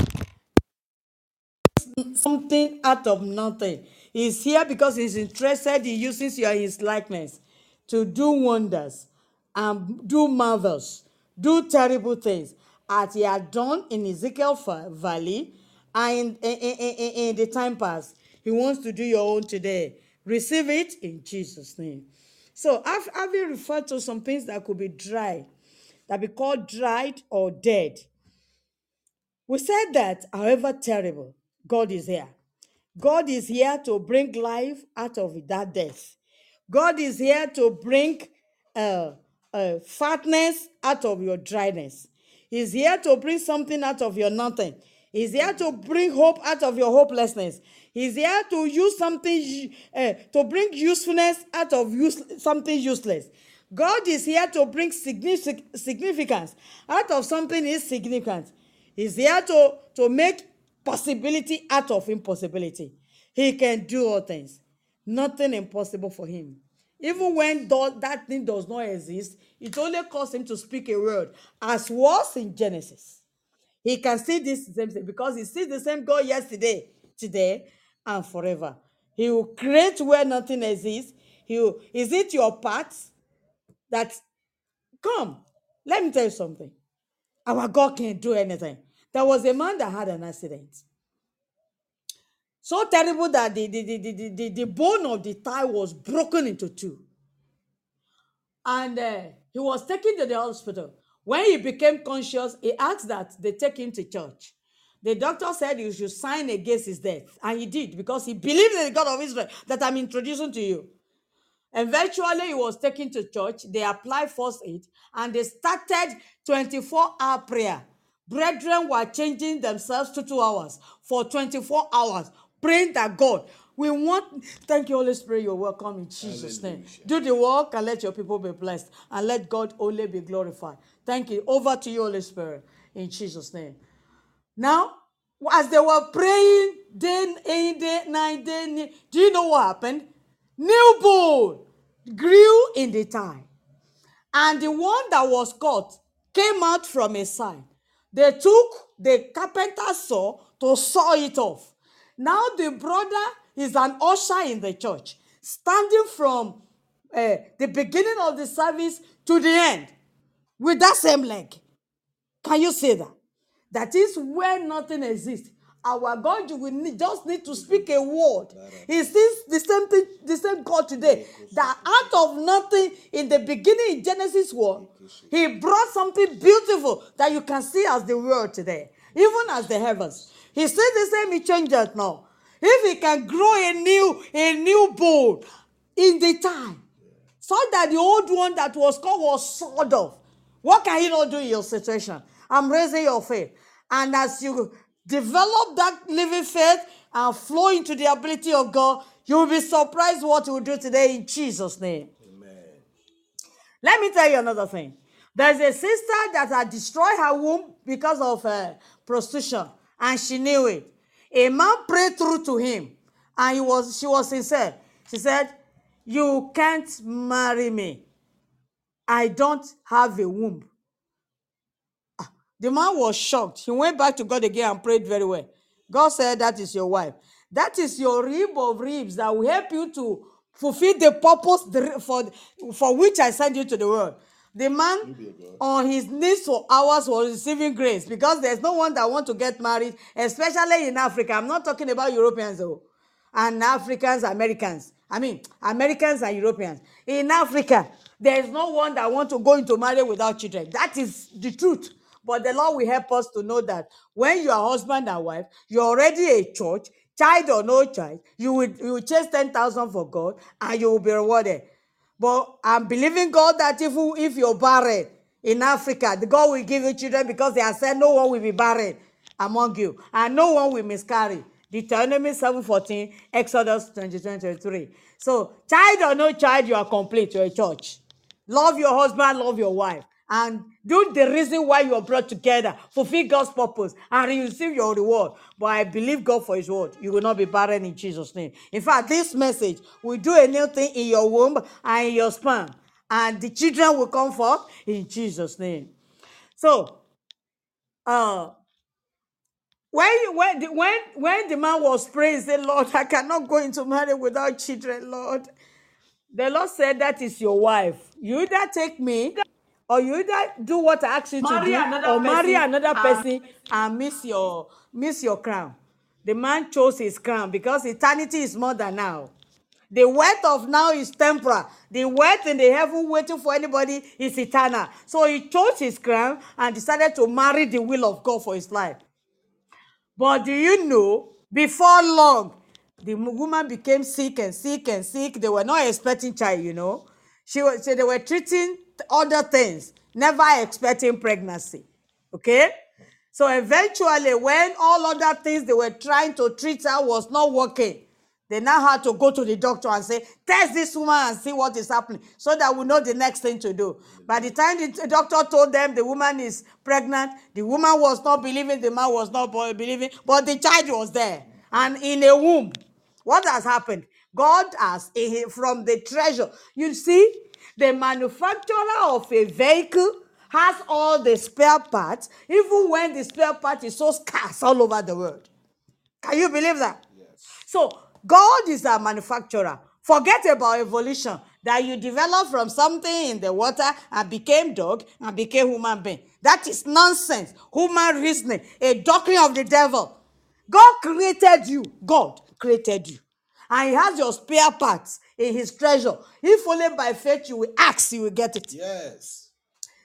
something out of nothing. He's here because he's interested in using you in his likeness to do wonders and do marvels, do terrible things, as he had done in Ezekiel Valley and in, in, in- in the time past. He wants to do your own today. Receive it in Jesus' name. So, I've, I've been referred to some things that could be dry, that be called dried or dead. We said that, however terrible, God is here. God is here to bring life out of that death. God is here to bring uh, uh, fatness out of your dryness. He's here to bring something out of your nothing. He's here to bring hope out of your hopelessness. He's here to use something, uh, to bring usefulness out of use, something useless. God is here to bring significance out of something insignificant. He's here to, to make possibility out of impossibility. He can do all things. Nothing impossible for him. Even when that thing does not exist, it only caused him to speak a word, as was in Genesis. He can see this same thing because he sees the same God yesterday, today, and forever. He will create where nothing exists. He will, is it your part that come? Let me tell you something. Our God can do anything. There was a man that had an accident. So terrible that the, the, the, the, the, the, bone of the thigh was broken into two. And uh, he was taken to the hospital. When he became conscious, he asked that they take him to church. The doctor said you should sign against his death. And he did because he believed in the God of Israel that I'm introducing to you. Eventually, he was taken to church. They applied first aid and they started 24 hour prayer. Brethren were changing themselves to two hours for 24 hours, praying that God, we want, thank you, Holy Spirit, you're welcome in Jesus' name. Do the work and let your people be blessed and let God only be glorified. Thank you. Over to you, Holy Spirit, in Jesus' name. Now, as they were praying day in, day night, day do you know what happened? Newborn grew in the time, and the one that was caught came out from a side. They took the carpenter's saw to saw it off. Now the brother is an usher in the church, standing from uh, the beginning of the service to the end with that same leg. Can you see that? That is where nothing exists. Our God, you will need, just need to speak a word. He sees the same thing, the same God today. That out of nothing in the beginning in Genesis 1, He brought something beautiful that you can see as the world today, even as the heavens. He said the same, He changes now. If He can grow a new, a new bone in the time, so that the old one that was called was sawed off. What can he not do in your situation? I'm raising your faith. And as you develop that living faith and flow into the ability of God, you will be surprised what he will do today in Jesus' name. Let me tell you another thing. There's a sister that had destroyed her womb because of uh, prostitution, and she knew it. A man prayed through to him, and he was she was sincere. She said, "You can't marry me. I don't have a womb." The man was shocked. He went back to God again and prayed very well. God said, That is your wife. That is your rib of ribs that will help you to fulfill the purpose for, for which I sent you to the world. The man on his knees for hours was receiving grace because there's no one that want to get married, especially in Africa. I'm not talking about Europeans though, and Africans, Americans. I mean, Americans and Europeans. In Africa, there's no one that want to go into marriage without children. That is the truth. But the Lord will help us to know that when you are husband and wife, you're already a church, child or no child, you will, you will chase 10,000 for God and you will be rewarded. But I'm believing God that if, you- if you're barren in Africa, the God will give you children because they have said no one will be barren among you and no one will miscarry. Deuteronomy 7:14, Exodus 22, 23. So, child or no child, you are complete. You're a church. Love your husband, love your wife, and do the reason why you are brought together. Fulfill God's purpose and receive your reward. But I believe God for His word. You will not be barren in Jesus' name. In fact, this message will do a new thing in your womb and in your sperm, and the children will come forth in Jesus' name. So, uh, when when the, when when the man was praying, he said, "Lord, I cannot go into marriage without children, Lord." The Lord said, That is your wife. You either take me, or you either do what I ask you to Marry do, another or marry person another and- person and miss your miss your crown. The man chose his crown because eternity is more than now. The wealth of now is temporal. The wealth in the heaven waiting for anybody is eternal. So he chose his crown and decided to marry the will of God for his life. But do you know, before long, the woman became sick and sick and sick. They were not expecting child, you know. She was, so they were treating other things, never expecting pregnancy. Okay? So eventually, when all other things they were trying to treat her was not working, they now had to go to the doctor and say, test this woman and see what is happening so that we know the next thing to do. By the time the doctor told them the woman is pregnant, the woman was not believing, the man was not believing, but the child was there and in a womb. What has happened? God has, eh, from the treasure, you see, the manufacturer of a vehicle has all the spare parts, even when the spare part is so scarce all over the world. Can you believe that? Yes. So God is a manufacturer. Forget about evolution that you develop from something in the water and became dog and became human being. That is nonsense. Human reasoning, a doctrine of the devil. God created you. God created you. And he has your spare parts in his treasure. If only by faith you will ask, you will get it. Yes.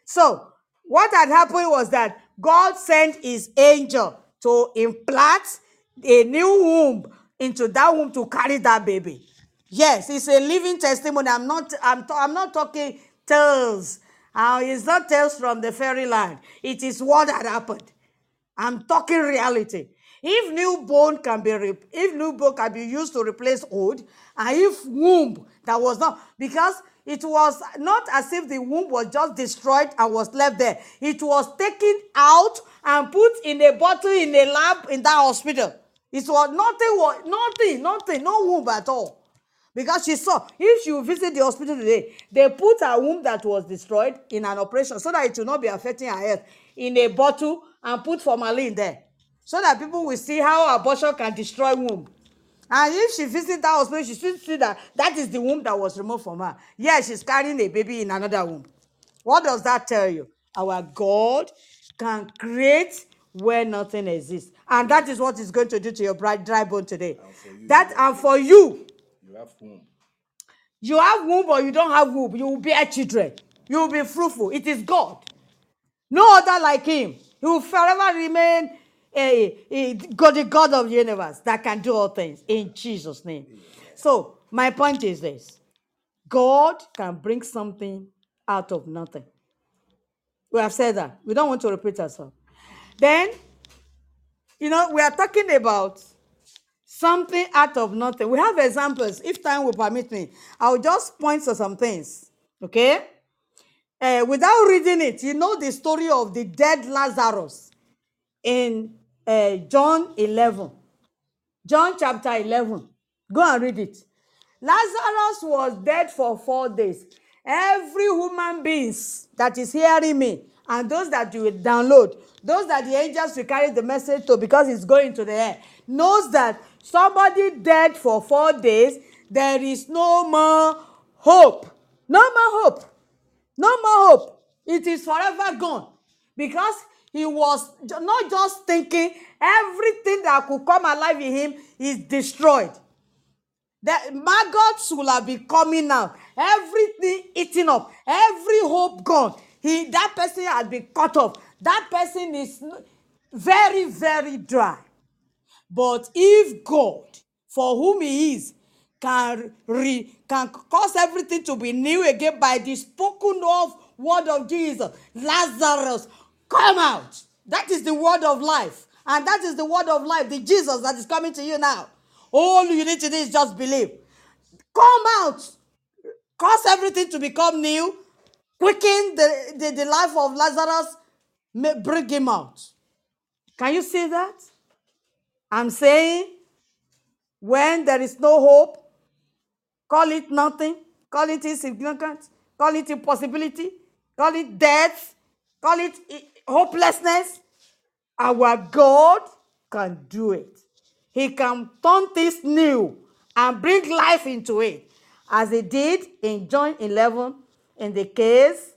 So, what had happened was that God sent his angel to implant a new womb into that womb to carry that baby. Yes, it's a living testimony. I'm not I'm, ta- I'm not talking tales. Uh, it's not tales from the fairyland. It is what had happened. I'm talking reality. If new bone can be re- if new bone can be used to replace old, and if womb that was not because it was not as if the womb was just destroyed and was left there. It was taken out and put in a bottle in a lab in that hospital. It was nothing was nothing, nothing, no womb at all. Because she saw, if you visit the hospital today, they put a womb that was destroyed in an operation so that it will not be affecting her health in a bottle and put formalin there. So that people will see how abortion can destroy womb. And if she visits that hospital, she should see that that is the womb that was removed from her. Yes, she's carrying a baby in another womb. What does that tell you? Our God can create where nothing exists. And that is what is going to do to your dry, dry bone today. that and for you, You have womb. you have womb or you don't have womb, you will bear children. You will be fruitful. It is God. No other like him. He will forever remain God, the God of the universe that can do all things in Jesus' name. So, my point is this God can bring something out of nothing. We have said that. We don't want to repeat ourselves. Then, you know, we are talking about something out of nothing. We have examples. If time will permit me, I'll just point to some things. Okay? Uh, without reading it, you know the story of the dead Lazarus in uh, John 11. John chapter 11. Go and read it. Lazarus was dead for four days. every human beings that is hearing me and those that you will download, those that the angels will carry the message to because it's going to the air, knows that somebody dead for four days, there is no more hope. No more hope. No more hope. It is forever gone. Because he was not just thinking, everything that could come alive in him is destroyed. The maggots will have been coming out. Everything eaten up. Every hope gone. He that person has been cut off. That person is very, very dry. But if God, for whom He is, can re, can cause everything to be new again by the spoken of word of Jesus, Lazarus, come out. That is the word of life, and that is the word of life, the Jesus that is coming to you now. All you need to do is just believe. Come out, cause everything to become new, quicken the, the, the life of Lazarus, bring him out. Can you see that? I'm saying when there is no hope, call it nothing, call it insignificant, call it impossibility, call it death, call it hopelessness. Our God can do it. He can turn things new and bring life into it, as he did in John 11 in the case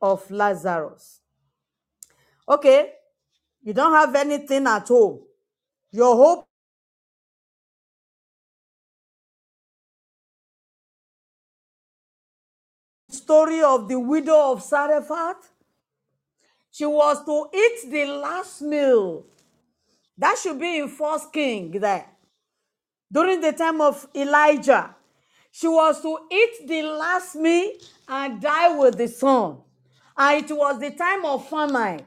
of Lazarus. Okay, you don't have anything at home. Your hope story of the widow of Zarephath. She was to eat the last meal. That should be in First King there. During the time of Elijah, she was to eat the last meal and die with the son. And it was the time of famine.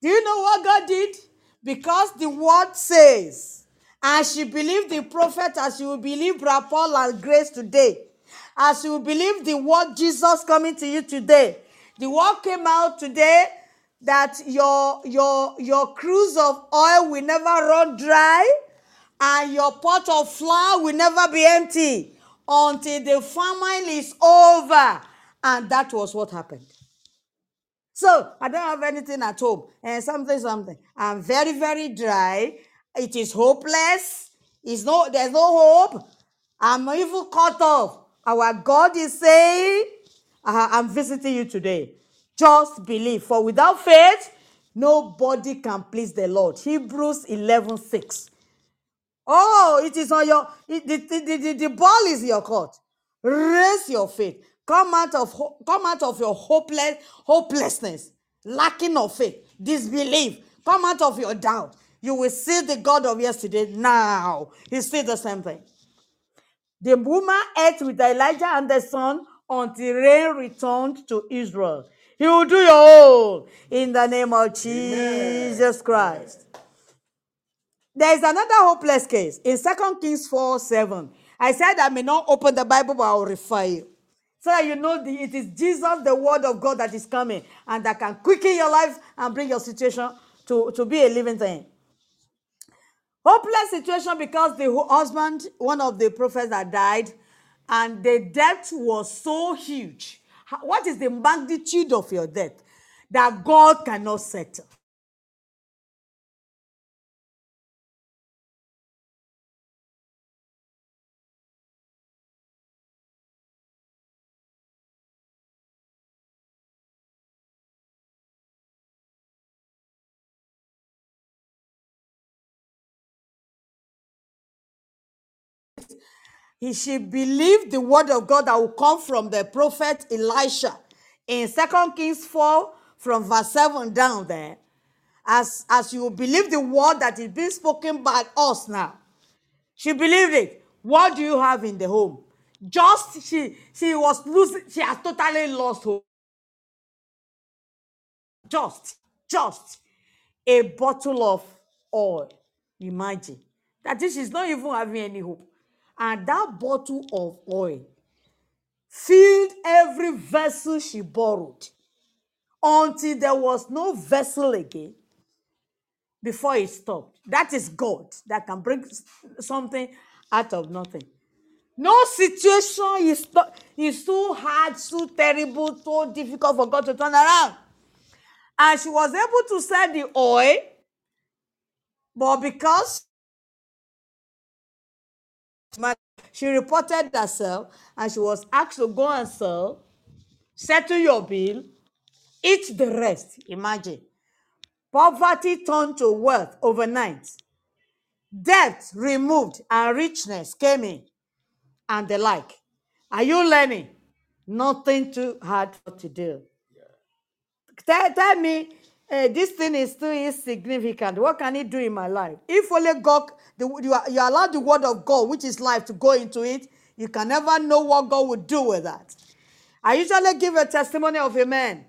Do you know what God did? Because the word says, and she believed the prophet as you will believe Paul and Grace today, as you will believe the word Jesus coming to you today. The word came out today that your your your cruise of oil will never run dry, and your pot of flour will never be empty until the famine is over. And that was what happened. So I don't have anything at home and something, something. I'm very, very dry. It is hopeless. It's no, there's no hope. I'm even cut off. Our God is saying, "Uh, I'm visiting you today. Just believe. For without faith, nobody can please the Lord. Hebrews 11 6. Oh, it is on your it, the, the, the, the, ball is your court. Raise your faith. Come out of come out of your hopeless hopelessness, lacking of faith, disbelief. Come out of your doubt. You will see the God of yesterday now. He's still the same thing. The woman ate with Elijah and the son until rain returned to Israel. He will do your own in the name of Jesus Christ. There is another hopeless case in 2 Kings 4 7. I said I may not open the Bible, but I will refer you. So that you know the, it is Jesus, the word of God, that is coming and that can quicken your life and bring your situation to, to be a living thing. Hopeless situation because the husband, one of the prophets that died, and the debt was so huge. What is the magnitude of your debt that God cannot settle? He she believed the word of God that will come from the prophet Elisha in Second Kings 4 from verse 7 down there. As, as you believe the word that is being spoken by us now. She believed it. What do you have in the home? Just she she was losing, she has totally lost hope. Just, just a bottle of oil. Imagine. That is, is not even having any hope. And that bottle of oil filled every vessel she borrowed until there was no vessel again before it stopped. That is God that can bring something out of nothing. No situation is, is too hard, too terrible, so difficult for God to turn around. And she was able to sell the oil, but because she reported herself and she was asked to go and sell, settle your bill, eat the rest. Imagine. Poverty turned to wealth overnight. Debt removed and richness came in and the like. Are you learning? Nothing too hard to do. Tell, tell me, uh, this thing is too insignificant. What can it do in my life? If only God, the, you, you allow the word of God, which is life, to go into it, you can never know what God would do with that. I usually give a testimony of a man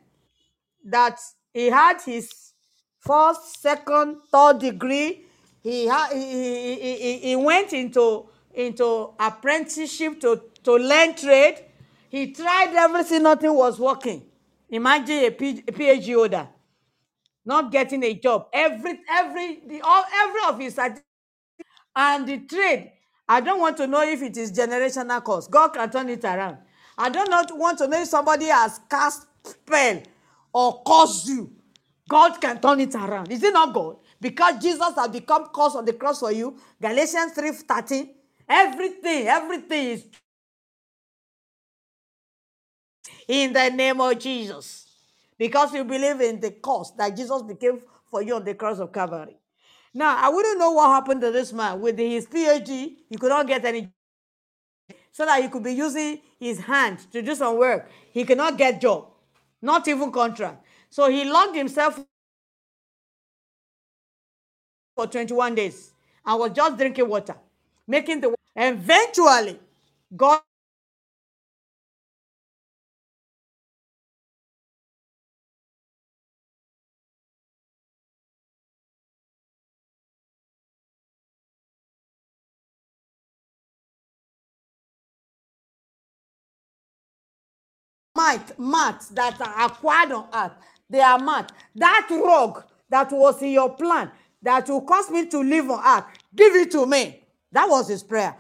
that he had his first, second, third degree. He, ha- he, he, he- he went into, into apprenticeship to, to learn trade. He tried everything, nothing was working. Imagine a, P, a PhD holder not getting a job. Every, every, the, all, every of his and the trade. I don't want to know if it is generational cause. God can turn it around. I do not want to know if somebody has cast spell or caused you. God can turn it around. Is it not God? Because Jesus has become cause on the cross for you. Galatians 3:13. Everything, everything is in the name of Jesus. Because you believe in the cost that Jesus became for you on the cross of Calvary. Now, I wouldn't know what happened to this man. With his PhD, he could not get any, so that he could be using his hand to do some work. He could not get job, not even contract. So he locked himself for 21 days and was just drinking water, making the eventually God might, math that are acquired on earth. They are math. That rock that was in your plan that will cause me to live on earth, give it to me. That was his prayer.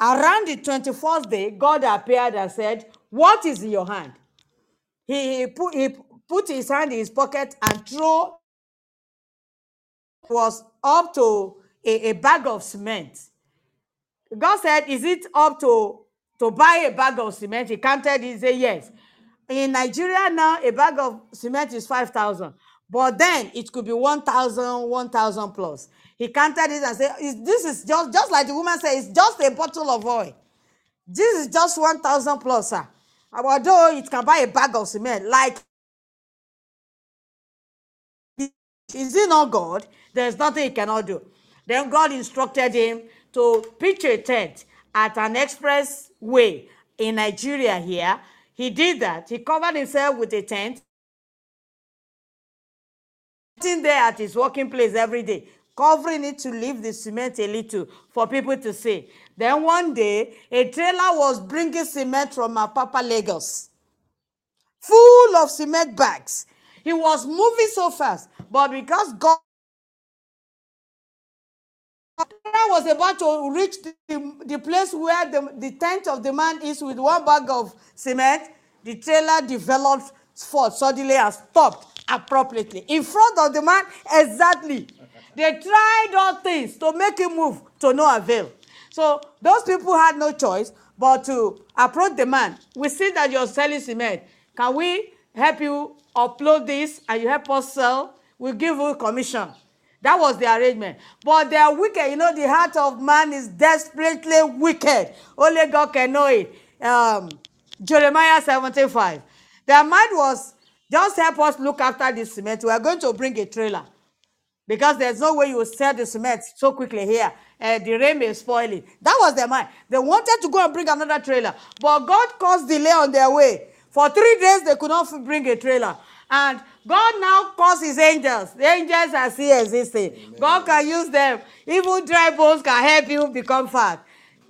Around the 24th day, God appeared and said, What is in your hand? He, he, put, he put his hand in his pocket and threw was up to a, a bag of cement. God said, Is it up to, to buy a bag of cement? He counted, he said, Yes. In Nigeria now, a bag of cement is 5,000. But then it could be 1,000, 1,000 plus. He counted it and said, "Is- This is just, just like the woman said, it's just a bottle of oil. This is just 1,000 plus, sir. Although it can buy a bag of cement, like Is it not God? There's nothing he cannot do. Then God instructed him to pitch a tent at an express way in Nigeria here. He did that. He covered himself with a tent, sitting there at his working place every day, covering it to leave the cement a little for people to see. Then one day, a trailer was bringing cement from Apapa Lagos full of cement bags. He was moving so fast, but because God I was about to reach the, the place where the, the tent of the man is with one bag of cement. The trailer developed fault suddenly and stopped appropriately in front of the man exactly. They tried all things to make him move to no avail. So those people had no choice but to approach the man. We see that you're selling cement. Can we help you upload this and you help us sell? We'll give you commission. That was the arrangement. But they are wicked. You know, the heart of man is desperately wicked. Only God can know it. Um, Jeremiah 75. Their mind was just help us look after the cement. We are going to bring a trailer because there's no way you will sell the cement so quickly here. Uh, the rain may spoil it. That was their mind. They wanted to go and bring another trailer, but God caused delay on their way. For three days, they could not bring a trailer. And God now calls his angels. The angels are still existing. God can use them. Even dry bones can help you become fat.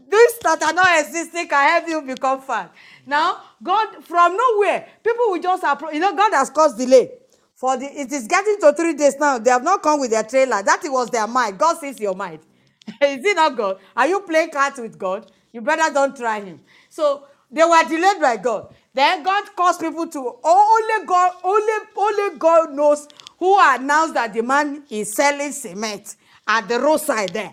These that are not existing can help you become fat. Now, God, from nowhere, people will just approach. You know, God has caused delay. For the it is getting to three days now. They have not come with their trailer. That was their mind. God sees your mind. is it not God? Are you playing cards with God? You better don't try him. So they were delayed by God. Then God caused people to only God, only, only God knows who announced that the man is selling cement at the roadside there.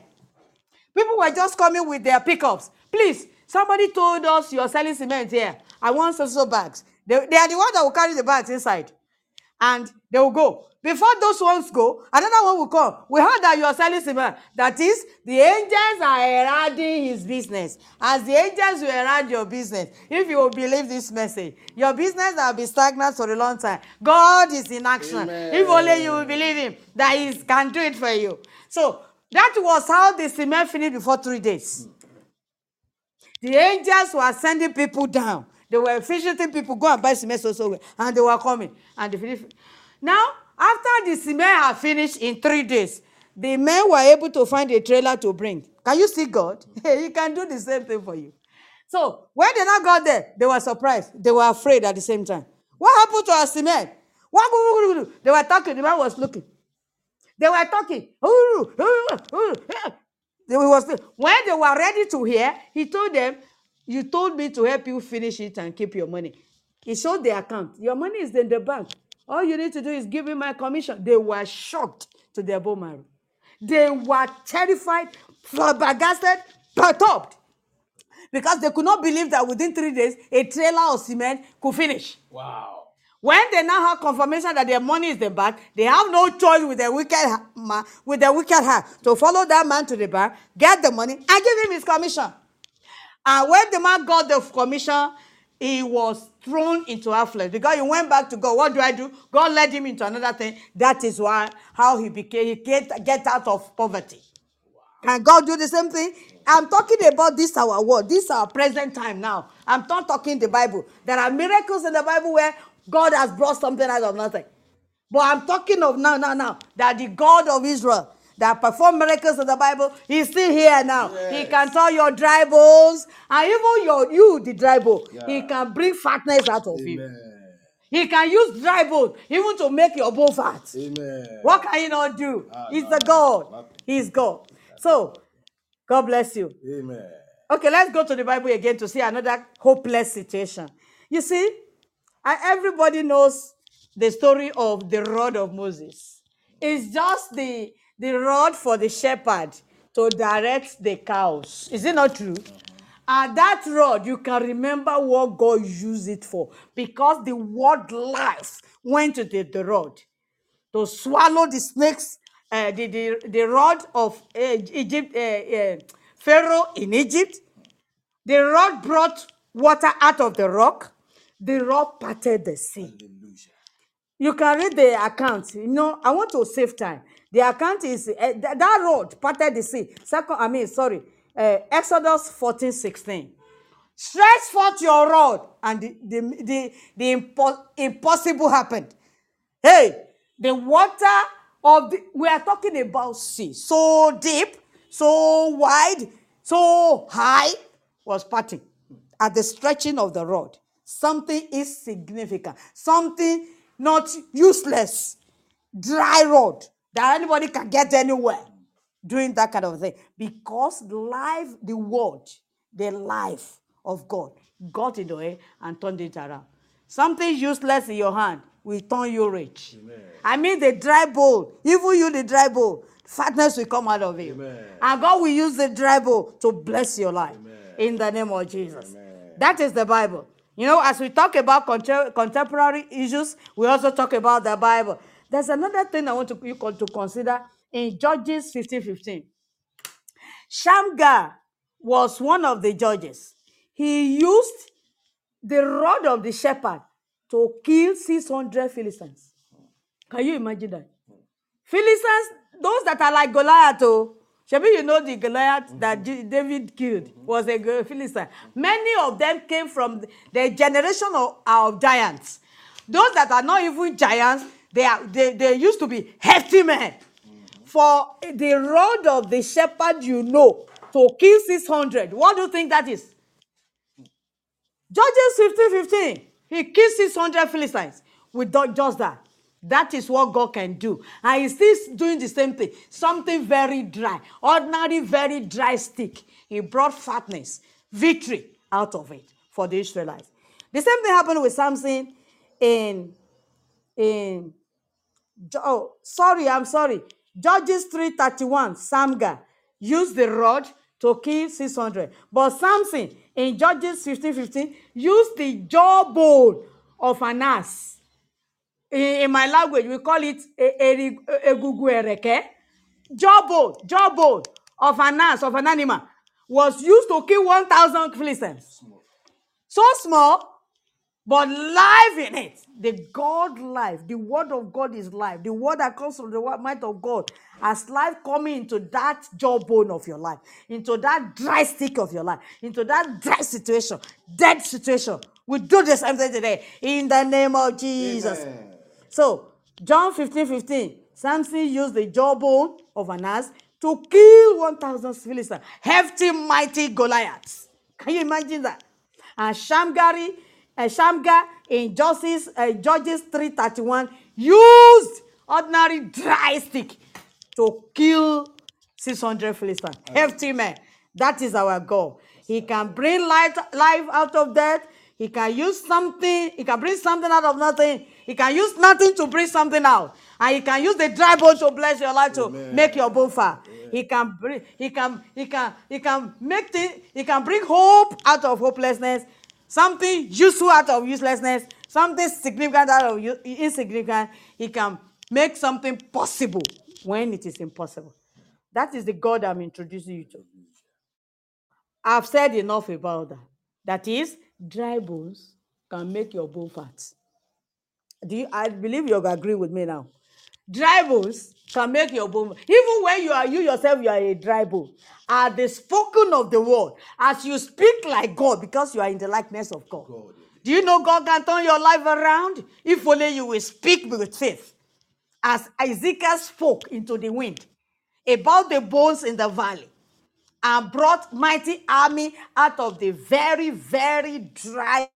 People were just coming with their pickups. Please, somebody told us you're selling cement here. I want so so bags. They, they are the ones that will carry the bags inside. And they will go. Before those ones go, another one will come. We heard that you are selling cement. That is, the angels are heralding his business. As the angels will herald your business, if you will believe this message, your business will be stagnant for a long time. God is in action. Amen. If only you will believe him, that he can do it for you. So that was how the cement finished before three days. The angels were sending people down. They were visiting people, go and buy cement so so. And they were coming. And they finished. Now, after the cement had finished in three days, the men were able to find a trailer to bring. Can you see God? he can do the same thing for you. So when they now got there, they were surprised. They were afraid at the same time. What happened to our cement? They were talking. The man was looking. They were talking. They was when they were ready to hear, he told them, "You told me to help you finish it and keep your money." He showed the account. Your money is in the bank. All you need to do is give me my commission. They were shocked to their bone marrow. They were terrified, flabbergasted, perturbed, because they could not believe that within three days a trailer of cement could finish. Wow. When they now have confirmation that their money is the bank, they have no choice with their wicked man, with their wicked heart to follow that man to the bank, get the money, and give him his commission. And when the man got the commission, he was thrown into affluence because he went back to God. What do I do? God led him into another thing. That is why how he became he get, get out of poverty. Can God do the same thing? I'm talking about this our world, this our present time now. I'm not talking the Bible. There are miracles in the Bible where God has brought something out of nothing. But I'm talking of now, now, now, that the God of Israel that performed miracles in the Bible, he's still here now. He can tell your dry bones, and even your you, the dry bone, he can bring fatness out of you. He can use dry bones even to make your bone fat. Amen. What can he not do? Ah, He's no, the God. nothing. He's God. So, God bless you. Amen. Okay, let's go to the Bible again to see another hopeless situation. You see, everybody knows the story of the rod of Moses. It's just the, the rod for the shepherd to direct the cows. Is it not true? And that rod, you can remember what God used it for because the word life went to the, the rod to swallow the snakes, uh, the, the, the rod of uh, Egypt, uh, Pharaoh in Egypt. The rod brought water out of the rock. The rod parted the sea. Hallelujah. You can read the account. You know, I want to save time. The account is uh, th- that road parted the sea. Second, I mean, sorry, uh, Exodus 14, 16. Stretch forth your rod, and the, the, the, the impo- impossible happened. Hey, the water of the, we are talking about sea, so deep, so wide, so high, was parting at the stretching of the rod. Something insignificant, something not useless, dry rod that anybody can get anywhere doing that kind of thing. Because life, the word, the life of God got in the way and turned it around. Something useless in your hand will turn you rich. I mean, the dry bowl, even you, the dry bowl, fatness will come out of you. Amen. And God will use the dry bowl to bless your life in the name of Jesus. That is the Bible. You know, as we talk about contem- contemporary issues, we also talk about the Bible. There's another thing I want to, you to consider in Judges 15 15. Shamgar was one of the judges. He used the rod of the shepherd to kill 600 Philistines. Can you imagine that? Philistines, those that are like Goliath, oh, Shebi, you know the Goliath that J- David killed was a Philistine. Many of them came from the- the generation of, of giants. Those that are not even giants, they, are, they, they used to be hefty men. For the rod of the shepherd, you know, to kill 600. What do you think that is? Judges 15 15. He killed 600 Philistines with just that. That is what God can do. And he's still doing the same thing. Something very dry, ordinary, very dry stick. He brought fatness, victory out of it for the Israelites. The same thing happened with Samson in in oh sorry i'm sorry. Judges 331 samgar used the rod to kill 600 but samson in judges 15 15 used the jawbone of an ass. In, in my language we call it e- egugu ereke. Jawbone jawbone of an ass of an animal was used to kill 1000 philistines so small but life in it, the God life, the word of God is life. The word that comes from the wo- might of God as life coming into that jawbone of your life, into that dry stick of your life, into that dry situation, dead situation. We do the same thing today in the name of Jesus. So, John 15 15, Samson used the jawbone of an ass to kill 1,000 Philistines, hefty, mighty Goliaths. Can you imagine that? And Shamgari, uh, Shamgar in Judges, uh, Judges 331 used ordinary dry stick to kill 600 Philistines. Hefty man. That is our goal. He can bring light, life out of death. He can use something. He can bring something out of nothing. He can use nothing to bring something out. And he can use the dry bone to bless your life to make your bone fat. He can bring, he can, he can, he can make things, he can bring hope out of hopelessness, something useful out of uselessness, something significant out of insignificant. He can make something possible when it is impossible. That is the God I'm introducing you to. I've said enough about that. That is, dry bones can make your bone fat. Do you, I believe you agree with me now. Dry bones can make your bone. Even when you are you yourself, you are a dry bone. At the spoken of the word, as you speak like God, because you are in the likeness of God. Do you know God can turn your life around if only you will speak with faith? As Ezekiel spoke into the wind about the bones in the valley and brought mighty army out of the very, very dry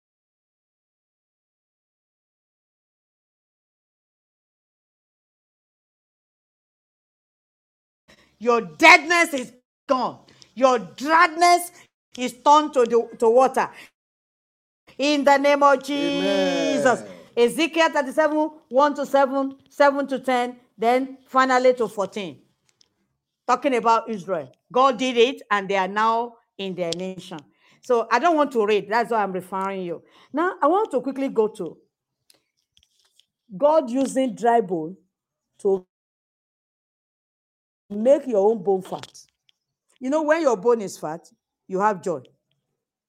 Your deadness is gone. Your dryness is turned to, the, to water. In the name of Jesus. Ezekiel 37, 1 to 7, 7 to 10, then finally to 14. Talking about Israel. God did it and they are now in their nation. So I don't want to read. That's why I'm referring you. Now I want to quickly go to God using dry bone to make your own bone fat. You know, when your bone is fat, you have joy.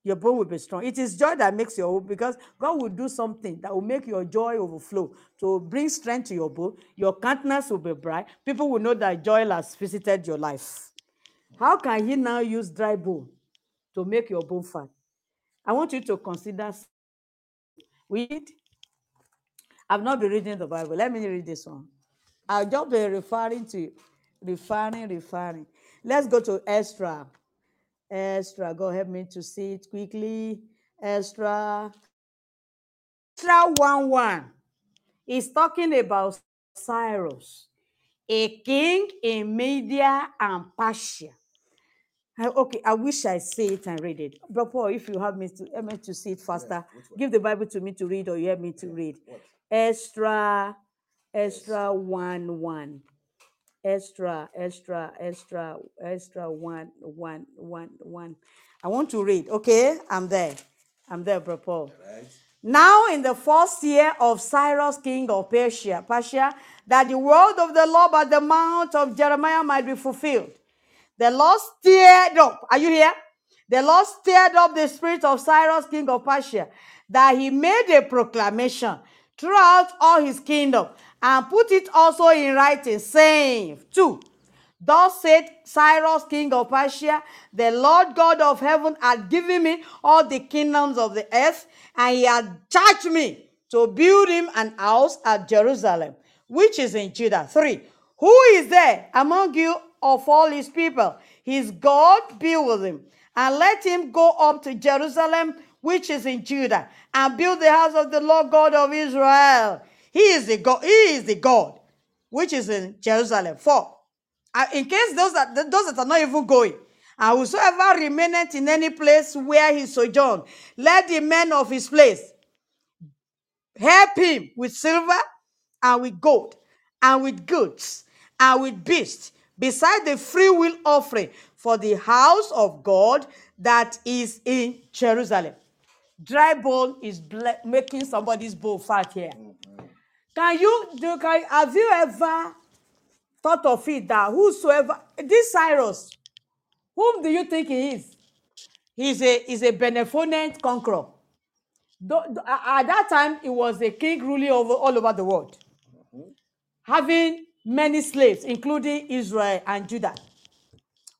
Your bone will be strong. It is joy that makes your because God will do something that will make your joy overflow to bring strength to your bone. Your countenance will be bright. People will know that joy has visited your life. How can He now use dry bone to make your bone fat? I want you to consider. Read. I've not been reading the Bible. Let me read this one. I'll just be referring to referring, referring. Let's go to Ezra. Ezra, go help me to see it quickly. Ezra. Ezra 1 1 is talking about Cyrus, a king in Media and Persia. Okay, I wish I see it and read it. But Paul, if you have me to help me to see it faster, give the Bible to me to read or you help me to read. Ezra, Ezra 1 1. Extra, extra, extra, extra, one, one, one, one. I want to read. Okay, I'm there. I'm there, Bro Paul. Now, in the first year of Cyrus, king of Persia, Persia, that the word of the Lord by the mouth of Jeremiah might be fulfilled. The Lord stirred up. Are you here? The Lord stirred up the spirit of Cyrus, king of Persia, that he made a proclamation throughout all his kingdom and put it also in writing, saying, Two, Thus said Cyrus, king of Persia, the Lord God of heaven had given me all the kingdoms of the earth, and he had charged me to build him an house at Jerusalem, which is in Judah. Three, who is there among you of all his people? His God be with him, and let him go up to Jerusalem, which is in Judah, and build the house of the Lord God of Israel. He is the God, he is the God, which is in Jerusalem. For uh, in case those that those that are not even going, And whosoever remaineth in any place where he sojourn, let the men of his place help him with silver and with gold and with goods and with beasts, beside the free will offering for the house of God that is in Jerusalem. Dry bone is ble- making somebody's bone fat here. Can you do? Can, have you ever thought of it that whosoever this Cyrus, whom do you think he is? He's a he's a benevolent conqueror. Tho- tho- a- At that time, he was a king ruling over all over the world, having many slaves, including Israel and Judah,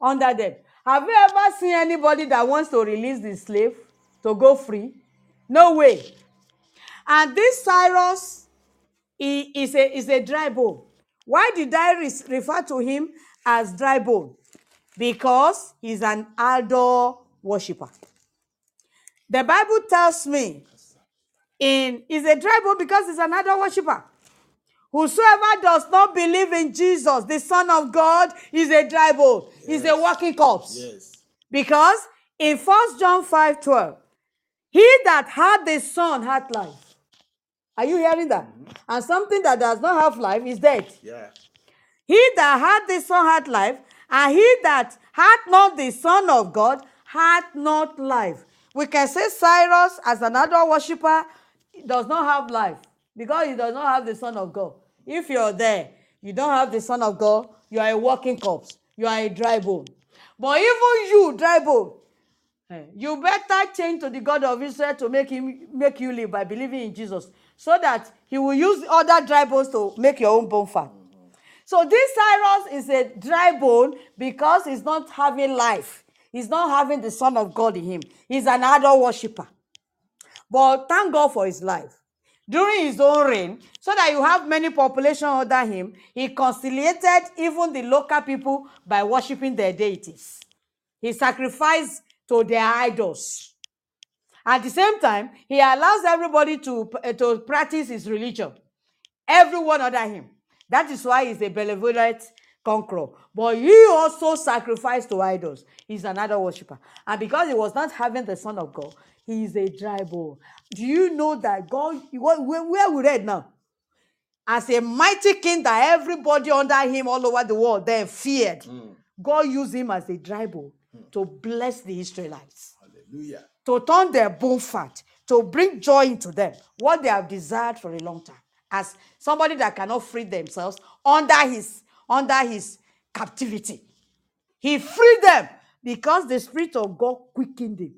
under them. Have you ever seen anybody that wants to release the slave to go free? No way. And this Cyrus he is a is a dry bone. Why did I re- refer to him as dry bone? Because he's an idol worshiper. The Bible tells me in is a dry bone because he's an idol worshiper. Whosoever does not believe in Jesus, the Son of God, is a dry bone. He's a walking corpse. Yes. Because in 1 John 5 12, he that had the Son had life. Are you hearing that? And something that does not have life is dead. Yeah. He that had the Son had life, and he that had not the Son of God had not life. We can say Cyrus, as an idol worshiper, does not have life because he does not have the Son of God. If you're there, you don't have the Son of God, you are a walking corpse, you are a dry bone. But even you, dry bone, eh, you better change to the God of Israel to make him make you live by believing in Jesus, so that he will use other dry bones to make your own bone fat. So this Cyrus is a dry bone because he's not having life. He's not having the Son of God in him. He's an idol worshiper. But thank God for his life. During his own reign, so that you have many population under him, he conciliated even the local people by worshiping their deities. He sacrificed to their idols. At the same time, he allows everybody to, uh, to practice his religion. Everyone under him. That is why he's a benevolent conqueror. But he also sacrificed to idols. He's an idol worshiper. And because he was not having the Son of God, he is a dry bone. Do you know that God, where, where we read now? As a mighty king that everybody under him all over the world then feared. God used him as a dry bone to bless the Israelites Hallelujah. To turn their bone fat, to bring joy into them, what they have desired for a long time, as somebody that cannot free themselves under his under his captivity. He freed them because the spirit of God quickened him.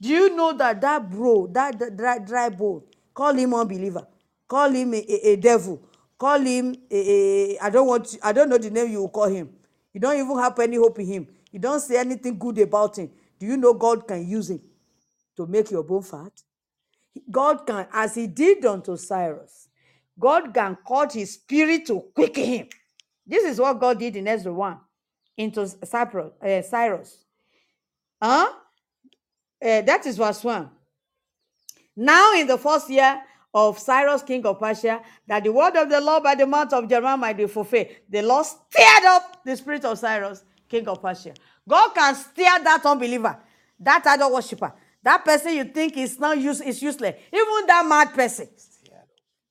Do you know that that bro, that, dry, dry bone, call him unbeliever, call him a, a, a devil, call him a, a, I don't want, to, I don't know the name you will call him. You don't even have any hope in him. You don't say anything good about him. Do you know God can use him to make your bone fat? God can, as he did unto Cyrus, God can cause his spirit to quicken him. This is what God did in Ezra 1 into Cyprus, uh, Cyrus. Huh? Uh, that is verse 1. Now, in the first year of Cyrus, king of Persia, that the word of the Lord by the mouth of Jeremiah might be fulfilled, the Lord stirred up the spirit of Cyrus, king of Persia. God can stir that unbeliever, that idol worshiper, that person you think is not use, is useless, even that mad person.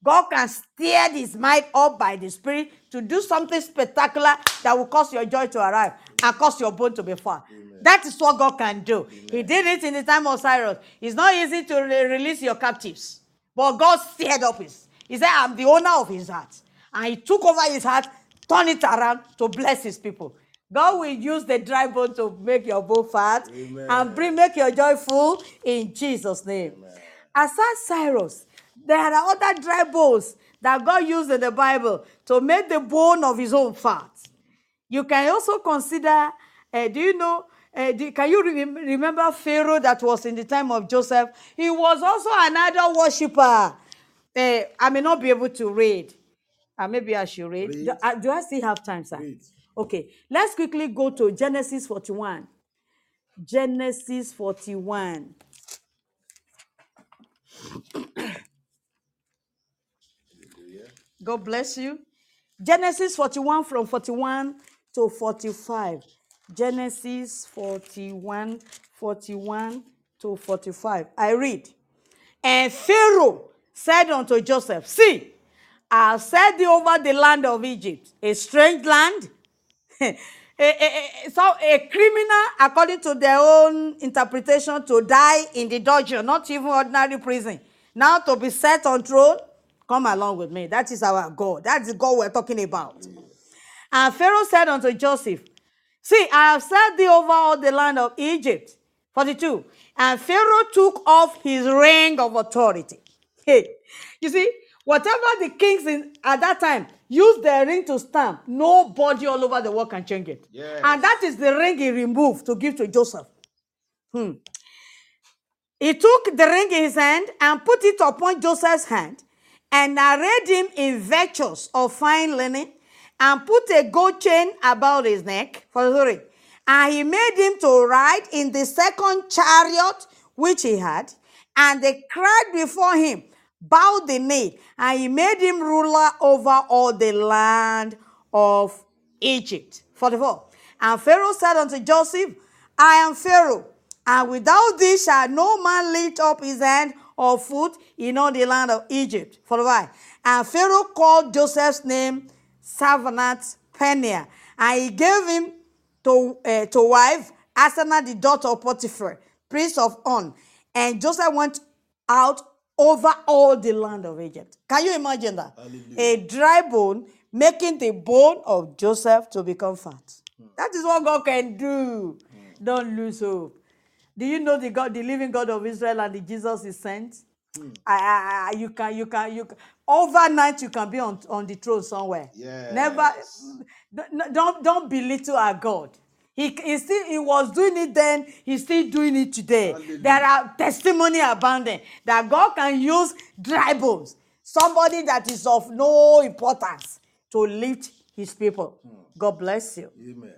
God can stir his mind up by the Spirit to do something spectacular that will cause your joy to arrive and cause your bone to be fat. That is what God can do. He did it in the time of Cyrus. It's not easy to re- release your captives, but God stirred up his. He said, I'm the owner of his heart. And he took over his heart, turned it around to bless his people. God will use the dry bone to make your bone fat and bring make your joy full in Jesus' name. Aside Cyrus, there are other dry bones that God used in the Bible to make the bone of his own fat. You can also consider, uh, do you know, uh, do- can you re- remember Pharaoh that was in the time of Joseph? He was also an idol worshiper. Uh, I may not be able to read. Uh, maybe I should read. Read. Do, uh, do I still have time, sir? Read. Okay, let's quickly go to Genesis 41. Genesis 41. God bless you. Genesis 41 from 41 to 45. Genesis 41, 41 to 45. I read. And Pharaoh said unto Joseph, See, I have set thee over the land of Egypt, a strange land. so a criminal, according to their own interpretation, to die in the dungeon, not even ordinary prison. Now to be set on throne, come along with me. That is our God. That's the God we're talking about. And Pharaoh said unto Joseph, See, I have set thee over all the land of Egypt. 42. And Pharaoh took off his ring of authority. Hey, you see, whatever the kings in at that time used the ring to stamp, nobody all over the world can change it. Yes. And that is the ring he removed to give to Joseph. Hmm. He took the ring in his hand and put it upon Joseph's hand and arrayed him in virtues of fine linen and put a gold chain about his neck. For sorry. And he made him to ride in the second chariot which he had. And they cried before him, bowed the knee, and he made him ruler over all the land of Egypt. 44. And Pharaoh said unto Joseph, I am Pharaoh, and without thee shall no man lift up his hand or foot in all the land of Egypt. 45. And Pharaoh called Joseph's name Savanat Peniah, and he gave him to, uh, to wife Asenath, the daughter of Potiphar, priest of On. And Joseph went out over all the land of Egypt. Can you imagine that? A dry bone making the bone of Joseph to become fat. Hmm. That is what God can do. Hmm. Don't lose hope. Do you know the God, the living God of Israel and the Jesus is sent? Hmm. I, I, I, you can, you can, you can. Overnight, you can be on, on the throne somewhere. Yes. Never, don't, don't belittle our God. He, he still, he was doing it then. He's still doing it today. There are testimony abounding that God can use dry bones, somebody that is of no importance, to lift His people. God bless you. Amen.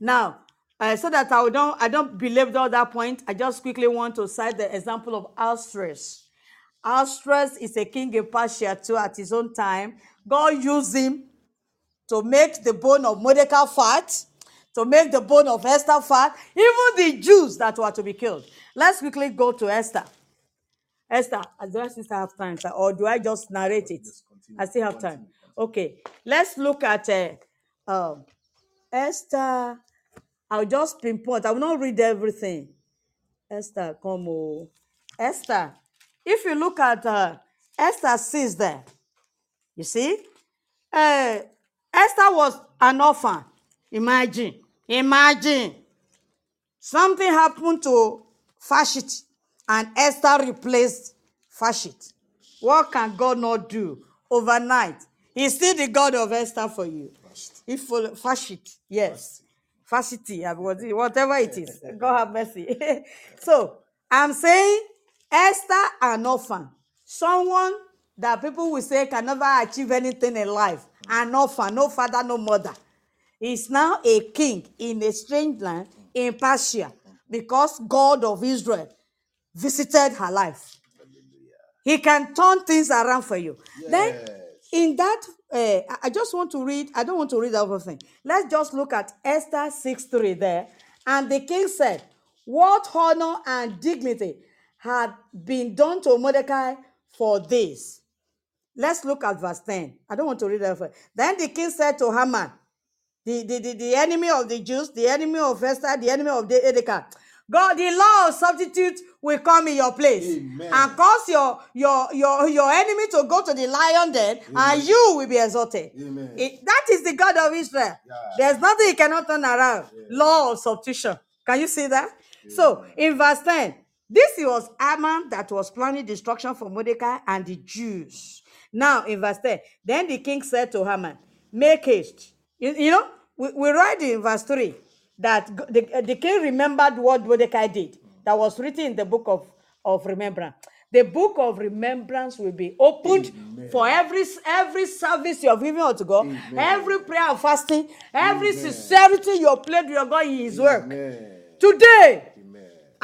Now, uh, so that I don't I don't belabor all that point, I just quickly want to cite the example of Ahasuerus. Ahasuerus is a king in Persia too at his own time. God used him to make the bone of Mordecai fat, to make the bone of Esther fat, even the Jews that were to be killed. Let's quickly go to Esther. Esther, do I still have time, sir? or do I just narrate it? I still have time. Okay, let's look at uh, um, Esther. I'll just pinpoint. I will not read everything. Esther, come on. Esther. If you look at uh, Esther 6 there, you see, uh, Esther was an orphan. Imagine, imagine. Something happened to Vashti, and Esther replaced Vashti. What can God not do overnight? He's still the God of Esther for you. If Vashti, yes, what- whatever it is. God have mercy. so I'm saying Esther, an orphan, someone that people will say can never achieve anything in life, an orphan, no father, no mother is now a king in a strange land in Persia because God of Israel visited her life. He can turn things around for you. Then, in that, uh, I- just want to read, I don't want to read everything. Let's just look at Esther 6 3 there. And the king said, What honor and dignity had been done to Mordecai for this? Let's look at verse 10. I don't want to read everything. Then the king said to Haman, the, the, the, the enemy of the Jews, the enemy of Esther, the enemy of the Edeka. God, the law of substitute will come in your place Amen. and cause your, your, your, your enemy to go to the lion den and you will be exalted. Amen. It- that is the God of Israel. Yeah. There's nothing he cannot turn around. Law of substitution. Can you see that? So in verse 10, this was Haman that was planning destruction for Mordecai and the Jews. Now in verse 10, then the king said to Haman, Make haste. You, you know, we, we read in verse 3 that the, the king remembered what Mordecai did. That was written in the book of, of remembrance. The book of remembrance will be opened for every every service you have given unto God, every prayer and fasting, every sincerity you have played with your God in His work. Amen. Today, Amen.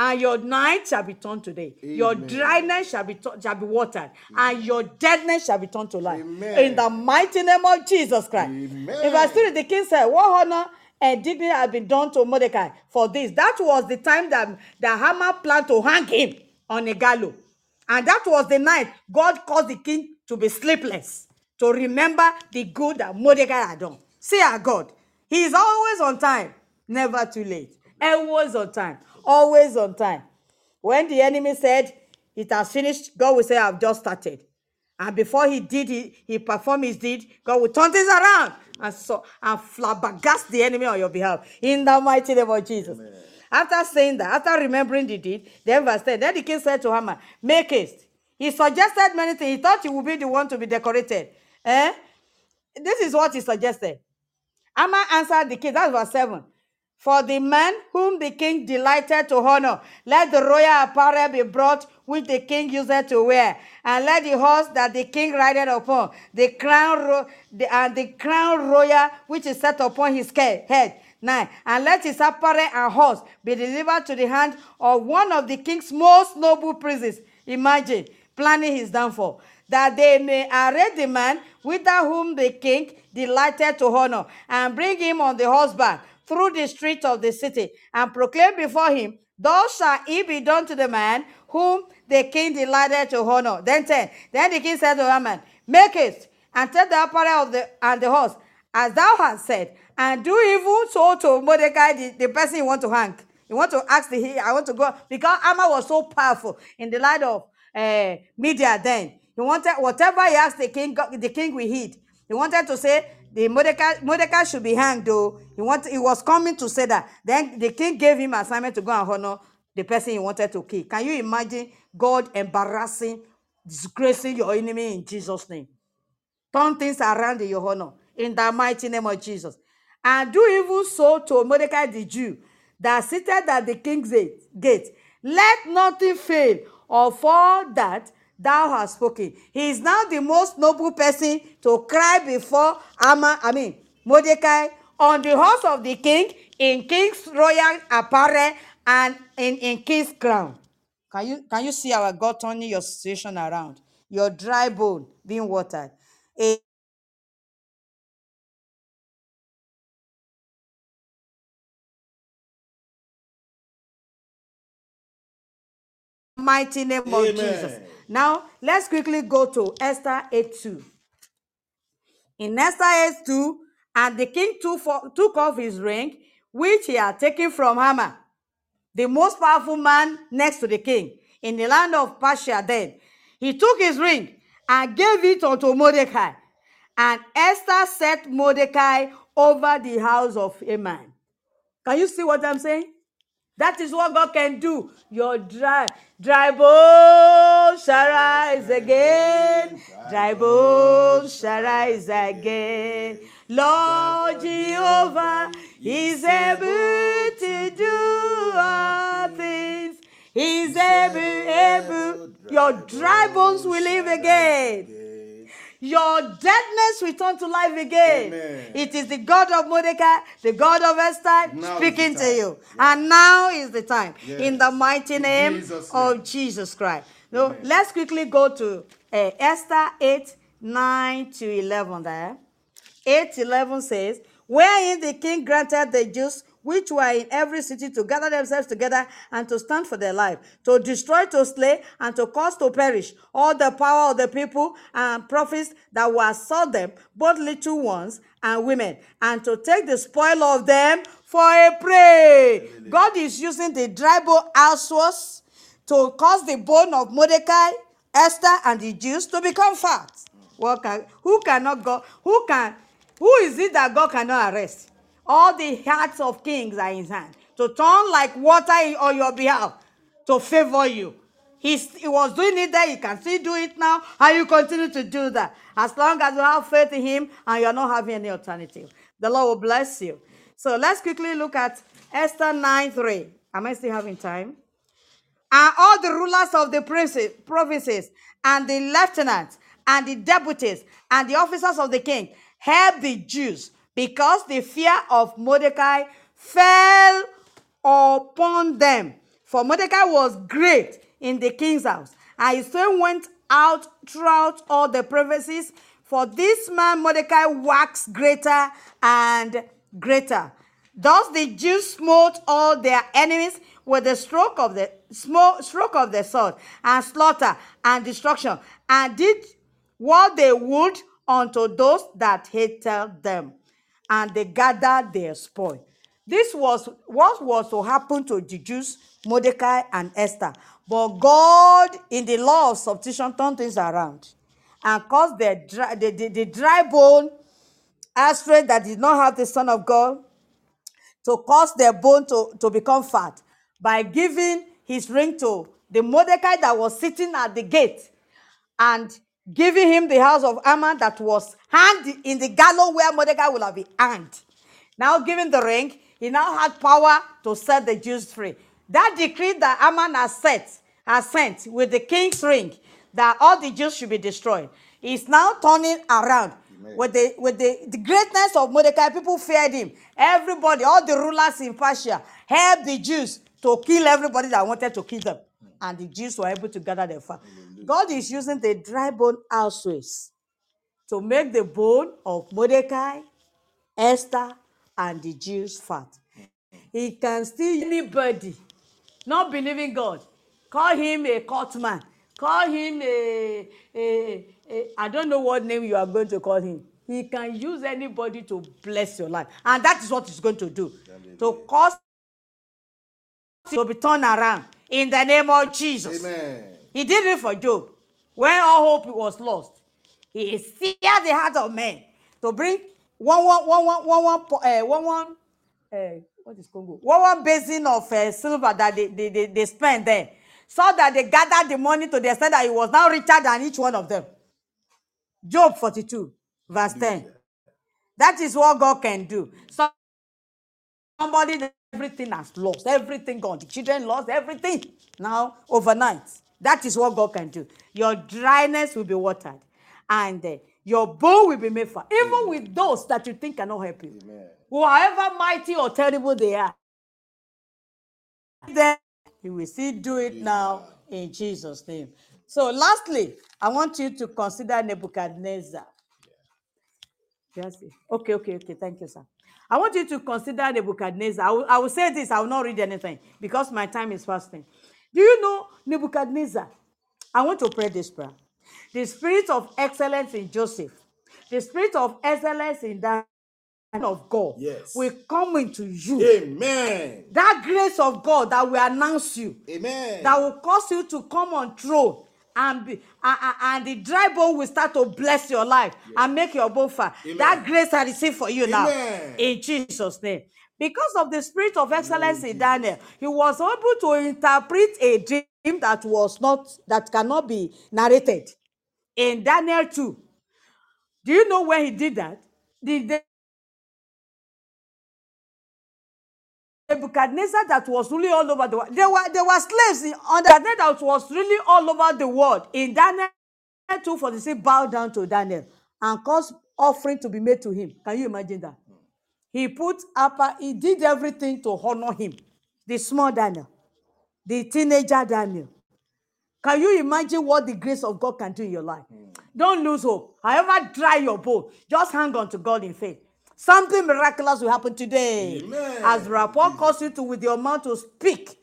And your night shall be turned today. Your Amen. dryness shall be shall be watered, and your deadness shall be turned to life. Amen. In the mighty name of Jesus Christ. Amen. In verse 3, the king said, What honor indignity had been done to Mordecai for this. That was the time that, that Haman planned to hang him on a gallows. And that was the night God caused the king to be sleepless, to remember the good that Mordecai had done. See our God. He is always on time, never too late. Always on time, always on time. When the enemy said, It has finished, God will say, I've just started. And before he did, he, he performed his deed, God will turn things around and so and flabbergast the enemy on your behalf. In the mighty name of Jesus. After saying that, after remembering the deed, then verse 10, then the king said to Haman, Make haste. He suggested many things. He thought he would be the one to be decorated. Eh? This is what he suggested. Haman answered the king, that's verse 7. For the man whom the king delighted to honor, let the royal apparel be brought which the king used to wear, and let the horse that the king rideth upon, the crown ro- the, and the crown royal which is set upon his head. Nine. And let his apparel and horse be delivered to the hand of one of the king's most noble princes. Imagine planning his downfall. That they may array the man with whom the king delighted to honor, and bring him on the horseback through the streets of the city, and proclaim before him, Thus shall it be done to the man whom the king delighted to honor. Then 10. Then the king said to Haman, Make haste and take the apparel of the and the horse, as thou hast said, and do even so to Mordecai, the, the person you want to hang. You want to ask the he, I want to go because Haman was so powerful in the light of uh, media then. He wanted whatever he asked the king, the king will heed. He wanted to say the Mordecai, Mordecai should be hanged though. He wanted, he was coming to say that. Then the king gave him assignment to go and honor the person he wanted to kill. Can you imagine God embarrassing, disgracing your enemy in Jesus' name? turn things around in your honor in the mighty name of Jesus. And do even so to Mordecai the Jew that seated at the king's gate. Let nothing fail of all that thou hast spoken. He is now the most noble person to cry before Amma, I mean Mordecai on the horse of the king in king's royal apparel and in, in king's crown. Can you can you see our God turning your situation around? Your dry bone being watered. A mighty name of Jesus. Now let's quickly go to Esther 8 2. In Esther 8 2, and the king took, off his ring, which he had taken from Haman, the most powerful man next to the king in the land of Persia then. He took his ring and gave it unto Mordecai. And Esther set Mordecai over the house of Haman. Can you see what I'm saying? That is what God can do. Your dry, dry bones oh, shall rise again. Dry bones oh, shall rise again. Lord Jehovah is able to do all things. He's able, able. Your dry bones will live again. Your deadness return to life again. Amen. It is the God of Mordecai, the God of Esther, Now speaking to you. And now is the time. In the mighty name Jesus' of. Jesus Christ. So let's quickly go to uh, Esther 8, 9 to 11 there. 8 11 says, Wherein the king granted the Jews which were in every city to gather themselves together and to stand for their life, to destroy, to slay, and to cause to perish all the power of the people and prophets that were assault them, both little ones and women, and to take the spoil of them for a prey. God is using the dry bone Ahasuerus to cause the bone of Mordecai, Esther, and the Jews to become fat. What can, who cannot go? Who can? Who is it that God cannot arrest? All the hearts of kings are in his hand to turn like water on your behalf to favor you. He's, he was doing it there, he can still do it now, and you continue to do that. As long as you have faith in him and you're not having any alternative. The Lord will bless you. So let's quickly look at Esther 9 3. Am I still having time? and all the rulers of the princes, provinces, and the lieutenants, and the deputies, and the officers of the king helped the Jews because the fear of Mordecai fell upon them. For Mordecai was great in the king's house, and his fame went out throughout all the provinces. For this man Mordecai waxed greater and greater. Thus the Jews smote all their enemies with the stroke of the stroke of the sword, and slaughter and destruction, and did what they would unto those that hated them, and they gathered their spoil. This was what was to happen to the Jews, Mordecai and Esther. But God, in the law of substitution, turned things around and caused the dry, the, the, the dry bone, Ahasuerus, that did not have the Son of God, to cause their bone to, to become fat by giving his ring to the Mordecai that was sitting at the gate and giving him the house of Haman that was hanged in the gallows where Mordecai would have been hanged. Now giving the ring, he now had power to set the Jews free. That decree that Haman has set, has sent with the king's ring, that all the Jews should be destroyed, is now turning around. With the with the, the greatness of Mordecai, people feared him. Everybody, all the rulers in Persia, helped the Jews to kill everybody that wanted to kill them. And the Jews were able to gather their fat. God is using the dry bone always to make the bone of Mordecai, Esther, and the Jews fat. He can still anybody not believing God. Call him a court man. Call him a, a, a I don't know what name you are going to call him. He can use anybody to bless your life. And that is what he's going to do. To cause to be turned around in the name of Jesus. Amen. He did it for Job. When all hope was lost, he seared the heart of men to bring one one one one one one uh, one one uh, what is Congo? One one basin of uh, silver that they, they, they, they spent there, so that they gathered the money to the extent that he was now richer than each one of them. Job 42, verse 10. That is what God can do. So somebody everything has lost, everything gone. The children lost everything now overnight. That is what God can do. Your dryness will be watered, and uh, your bone will be made fat. Even with those that you think cannot help you, however mighty or terrible they are, then you will still do it now in Jesus' name. So, lastly, I want you to consider Nebuchadnezzar. Yes. Okay, okay, okay. Thank you, sir. I want you to consider Nebuchadnezzar. I will, I will say this, I will not read anything because my time is fasting. Do you know Nebuchadnezzar? I want to pray this prayer. The spirit of excellence in Joseph, the spirit of excellence in that of God Yes. will come into you. Amen. That grace of God that will announce you Amen. that will cause you to come on throne and be and, and- and the dry bone will start to bless your life and make your bone fat. That grace I receive for you now Amen. in Jesus' name. Because of the spirit of excellence in Daniel, he was able to interpret a dream that was not that cannot be narrated in Daniel 2. Do you know when he did that? The, the Nebuchadnezzar that was really all over the world. There were there were slaves in under that was really all over the world. In Daniel 2 46, bow down to Daniel and cause offering to be made to him. Can you imagine that? He put upper, he did everything to honor him. The small Daniel, the teenager Daniel. Can you imagine what the grace of God can do in your life? Don't lose hope. However dry your boat, just hang on to God in faith. Something miraculous will happen today. Amen. As rapport calls you to with your mouth to speak.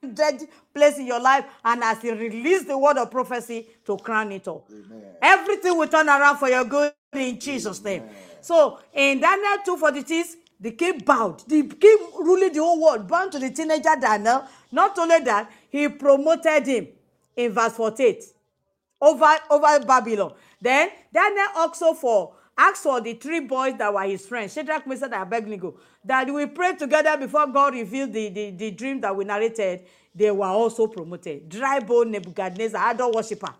Dead place in your life, and as you release the word of prophecy to crown it all. Everything will turn around for your good in Jesus' name. So in Daniel 2:46, the king bowed. The king ruling the whole world, bound to the teenager Daniel. Not only that, he promoted him in verse 48 over over Babylon. Then Daniel also for asked for the three boys that were his friends, Shadrach, Meshach, and Abednego, that we prayed together before God revealed the, the, the dream that we narrated. They were also promoted. Dry bone Nebuchadnezzar, idol worshiper,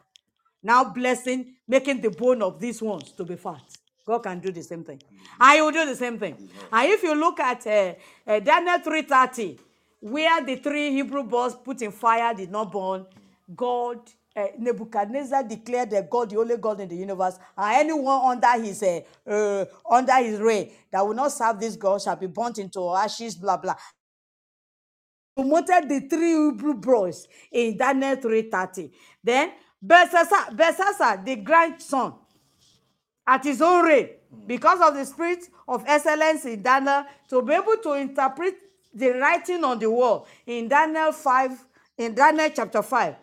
now blessing, making the bone of these ones to be fat. God can do the same thing. I will do the same thing. And if you look at uh, uh, Daniel 3.30, where the three Hebrew boys put in fire did not burn, God, uh, Nebuchadnezzar declared that God, the only God in the universe, and anyone under his uh, uh, under his reign that will not serve this God shall be burnt into ashes, blah, blah promoted the three Hebrew boys in Daniel 3:30. Then Belshazzar, Belshazzar, the grandson, at his own rate because of the spirit of excellence in Daniel to be able to interpret the writing on the wall in Daniel 5, in Daniel chapter 5.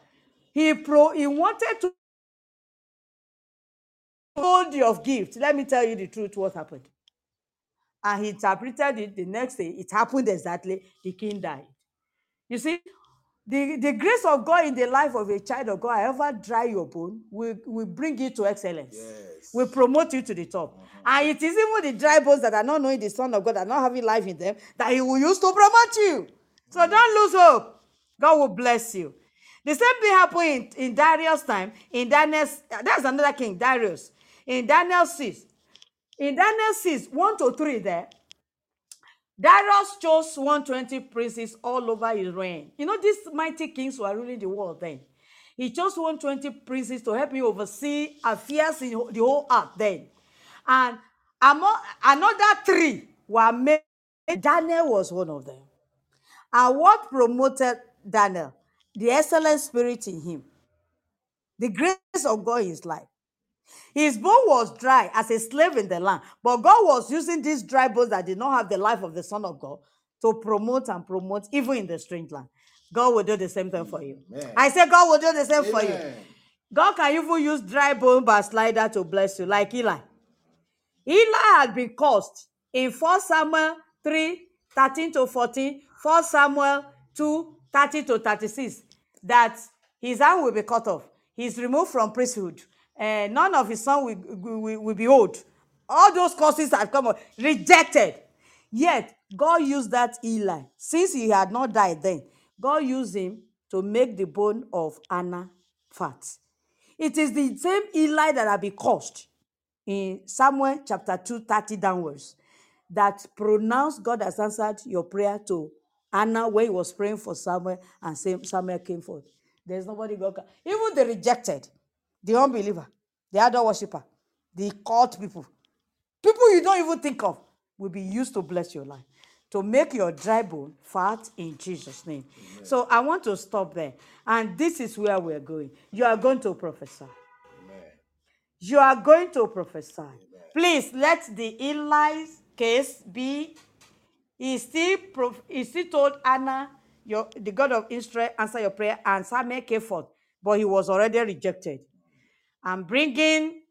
He, pro, he wanted to hold you of gift. Let me tell you the truth, what happened. And he interpreted it the next day. It happened exactly. The king died. You see, the, the grace of God in the life of a child of God, however dry your bone, will, will bring you to excellence. Yes. Will promote you to the top. Uh-huh. And it is even the dry bones that are not knowing the Son of God, that are not having life in them, that He will use to promote you. So don't lose hope. God will bless you. The same thing happened in, in Darius' time. In Daniel's, that's another king, Darius. In Daniel 6. In Daniel 6, 1 to 3 there, Darius chose 120 princes all over his reign. You know, these mighty kings were ruling the world then. He chose 120 princes to help him oversee affairs in the whole earth then. And among, another three were made. Daniel was one of them. And what promoted Daniel? The excellent spirit in him, the grace of God in his life. His bone was dry as a slave in the land, but God was using these dry bones that did not have the life of the Son of God to promote and promote even in the strange land. God will do the same thing for you. Amen. I say God will do the same for you. God can even use dry bone backslider to bless you, like Eli. Eli had been cursed in 1 Samuel 3 13 to 14, 1 Samuel 2 30 to 36, that his hand will be cut off. He's removed from priesthood. and none of his son will, will, will- be old. All those curses have come up, rejected. Yet, God used that Eli. Since he had not died then, God used him to make the bone of Hannah fat. It is the same Eli that had been cursed in Samuel chapter 2, 30 downwards, that pronounced God has answered your prayer to Hannah when he was praying for Samuel, and Sam- Samuel came forth. There's nobody God can. Even the rejected, the unbeliever, the idol worshiper, the cult people, people you don't even think of, will be used to bless your life, to make your dry bone fat in Jesus' name. So I want to stop there. And this is where we're going. You are going to prophesy. You are going to prophesy. Please let the Eli's case be. He still, prof- he still told Hannah, your, the God of Israel, answer your prayer, and Samuel came forth, but he was already rejected. I'm bringing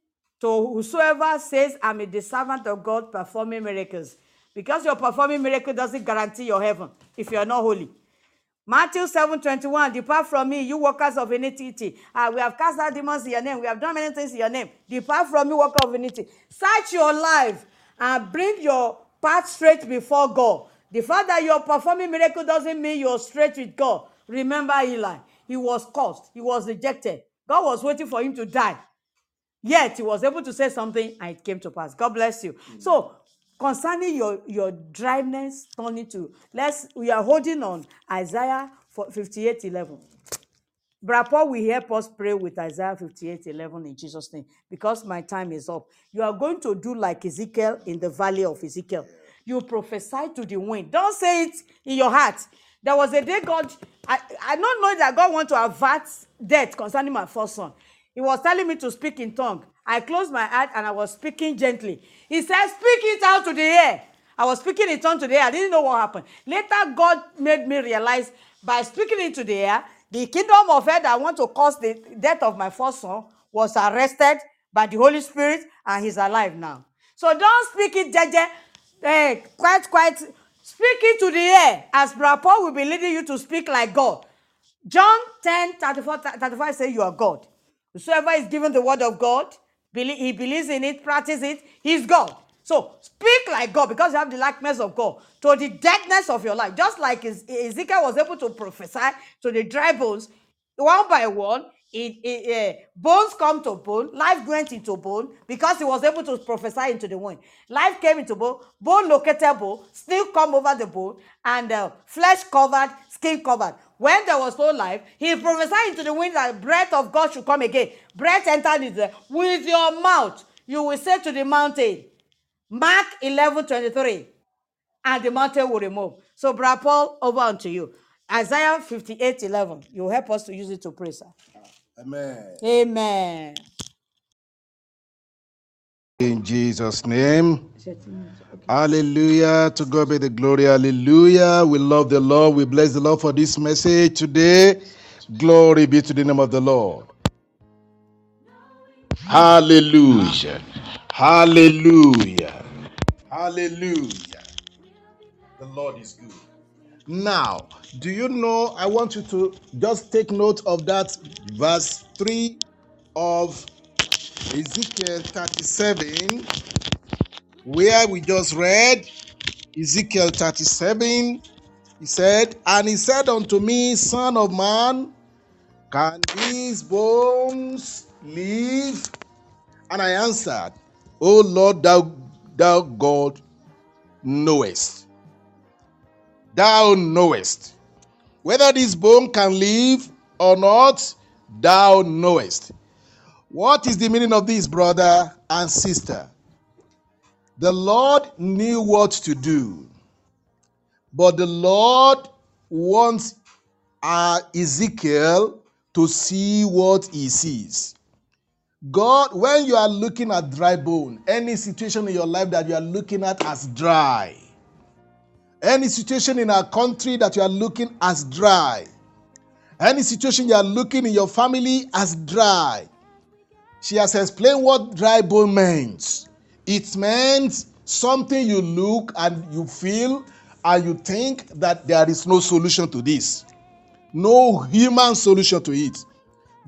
to whosoever says, I'm a servant of God performing miracles. Because you're performing miracle doesn't guarantee your heaven if you're not holy. Matthew 7 21, depart from me, you workers of iniquity. Ah, we have cast out demons in your name. We have done many things in your name. Depart from me, worker of iniquity. Search your life and bring your path straight before God. The fact that you're performing miracle doesn't mean you're straight with God. Remember Eli. He was cursed. He was rejected. God was waiting for him to die. Yet he was able to say something and it came to pass. God bless you. Mm. So concerning your your dryness turning to let's we are holding on Isaiah for 58 11. Paul will help us pray with Isaiah 58 11 in Jesus' name because my time is up. You are going to do like Ezekiel in the valley of Ezekiel. You prophesy to the wind. Don't say it in your heart. There was a day God, I, I don't know that God want to avert death concerning my first son. He was telling me to speak in tongue. I closed my heart and I was speaking gently. He said, Speak it out to the air. I was speaking in tongue to the air. I didn't know what happened. Later, God made me realize by speaking into the air, the kingdom of hell that want to cause the death of my first son was arrested by the Holy Spirit and he's alive now. So don't speak it, Jeje. Eh, quite, quite. Speak it to the air as Paul will be leading you to speak like God. John 10 34 35 says you are God. Whosoever is given the word of God, he believes in it, practice it, he's God. So speak like God because you have the likeness of God to the deadness of your life. Just like Ezekiel was able to prophesy to the dry bones one by one, it, it, eh, bones come to bone, life went into bone because he was able to prophesy into the wind. Life came into bone, bone located bone, still come over the bone, and uh, flesh covered, skin covered. When there was no life, he prophesied into the wind that breath of God should come again. Breath entered into the, with your mouth. You will say to the mountain, Mark 11 23 and the mountain will remove. So, Brother Paul, over unto you. Isaiah 58 11. You help us to use it to pray, sir. Amen. Amen. In Jesus' name. Hallelujah. To God be the glory. Hallelujah. We love the Lord. We bless the Lord for this message today. Glory be to the name of the Lord. Hallelujah. Hallelujah. Hallelujah. The Lord is good. Now, do you know? I want you to just take note of that verse 3 of Ezekiel 37, where we just read Ezekiel 37. He said, And he said unto me, Son of man, can these bones live? And I answered, O Lord, thou, thou God knowest. Thou knowest. Whether this bone can live or not, thou knowest. What is the meaning of this, brother and sister? The Lord knew what to do, but the Lord wants uh, Ezekiel to see what he sees. God, when you are looking at dry bone, any situation in your life that you are looking at as dry, any situation in our country that you are looking as dry, any situation you are looking in your family as dry, she has explained what dry bone means. It means something you look and you feel and you think that there is no solution to this, no human solution to it.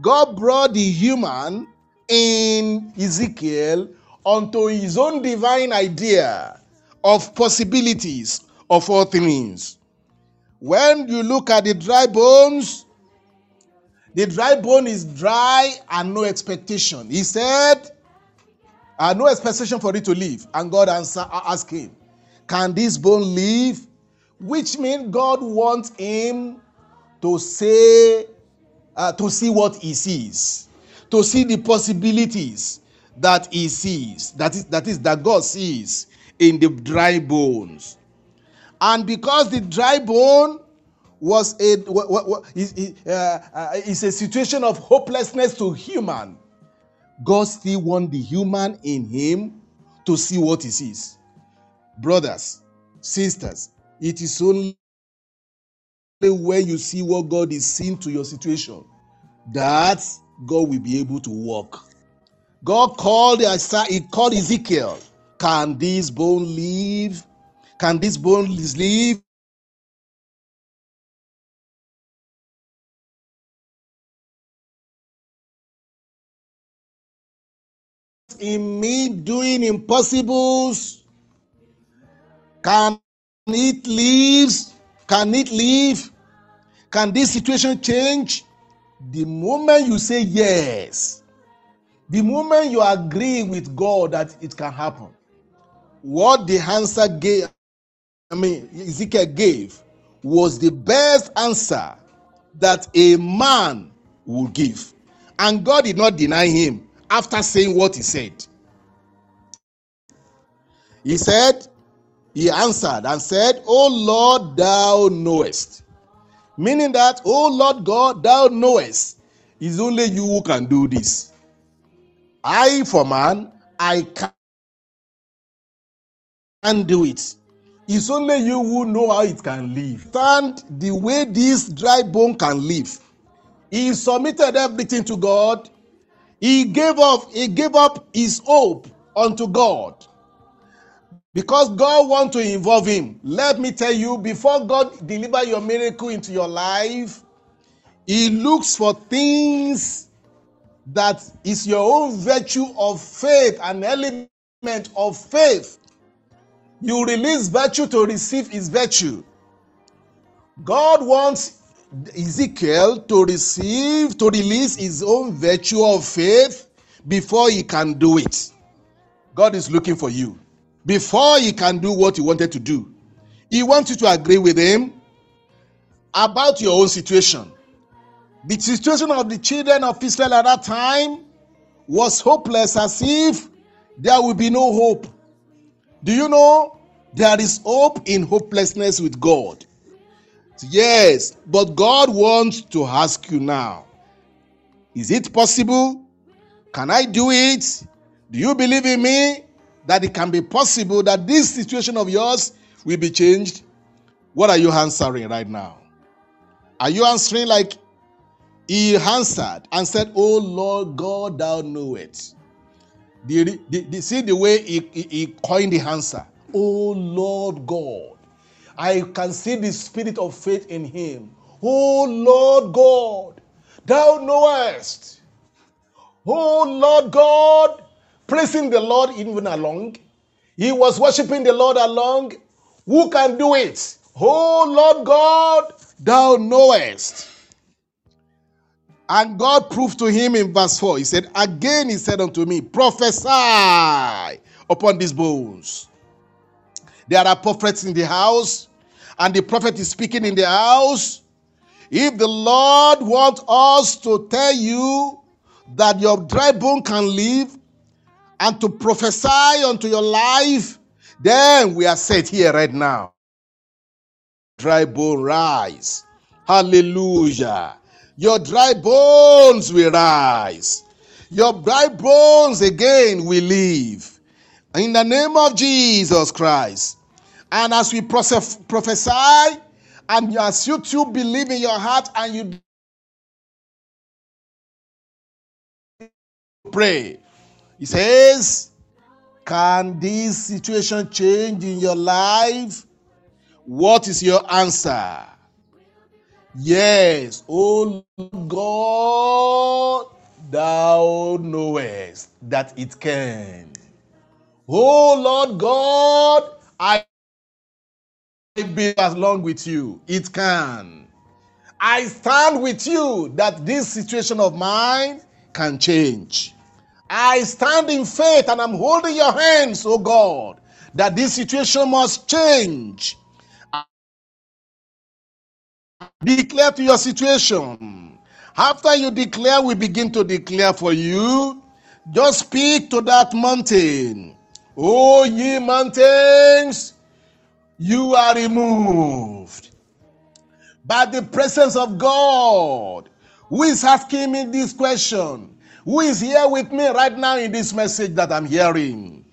God brought the human in Ezekiel unto his own divine idea of possibilities of all things. When you look at the dry bones, the dry bone is dry and no expectation. He said, uh, no expectation for it to live. And God answer, asked him, Can this bone live? Which means God wants him to say, uh, to see what he sees, to see the possibilities that he sees, that is, that is, that God sees in the dry bones. And because the dry bone was a uh, uh, is a situation of hopelessness to human, God still want the human in him to see what he sees. Brothers, sisters, it is only when you see what God is seeing to your situation that God will be able to walk. God called Isaiah, he called Ezekiel. Can this bone live? Can this bone live? In me doing impossibles, can it live? Can it live? Can this situation change? The moment you say yes, the moment you agree with God that it can happen, what the answer gave, I mean, Ezekiel gave was the best answer that a man would give. And God did not deny him after saying what he said. He said, He answered and said, O Lord, thou knowest. Meaning that, O Lord God, thou knowest. It's only you who can do this. I, for man, I can't do it. It's only you who know how it can live. Stand the way this dry bone can live. He submitted everything to God. He gave up, he gave up his hope unto God. Because God wants to involve him. Let me tell you, before God deliver your miracle into your life, he looks for things that is your own virtue of faith, an element of faith. You release virtue to receive his virtue. God wants Ezekiel to receive, to release his own virtue of faith before he can do it. God is looking for you. Before he can do what he wanted to do, he wants you to agree with him about your own situation. The situation of the children of Israel at that time was hopeless, as if there will be no hope. Do you know there is hope in hopelessness with God? Yes, but God wants to ask you now is it possible? Can I do it? Do you believe in me that it can be possible that this situation of yours will be changed? What are you answering right now? Are you answering like he answered and said, Oh Lord God, thou knowest. Do you, see the way he, he, he coined the answer? Oh Lord God. I can see the spirit of faith in him. Oh Lord God, thou knowest. Oh Lord God, praising the Lord even along. He was worshiping the Lord along. Who can do it? Oh Lord God, thou knowest. And God proved to him in verse 4. He said, Again he said unto me, Prophesy upon these bones. There are prophets in the house, and the prophet is speaking in the house. If the Lord wants us to tell you that your dry bone can live and to prophesy unto your life, then we are set here right now. Dry bone rise. Hallelujah. Your dry bones will rise. Your dry bones again will live. In the name of Jesus Christ. And as we prophesy, and as you too believe in your heart and you pray, he says, Can this situation change in your life? What is your answer? Yes, O God, thou knowest that it can. Oh Lord God, I be along with you. It can. I stand with you that this situation of mine can change. I stand in faith and I'm holding your hands, oh God, that this situation must change. Declare to your situation. After you declare, we begin to declare for you. Just speak to that mountain. Oh, ye mountains, you are removed by the presence of God. Who is asking me this question? Who is here with me right now in this message that I'm hearing?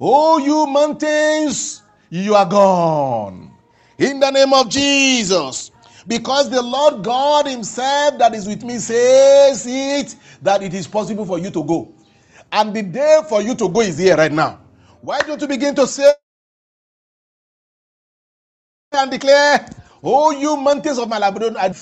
Oh, you mountains, you are gone. In the name of Jesus. Because the Lord God Himself that is with me says it that it is possible for you to go. And the day for you to go is here right now. Why don't you begin to say and declare, Oh, you mountains of Malabudon, I,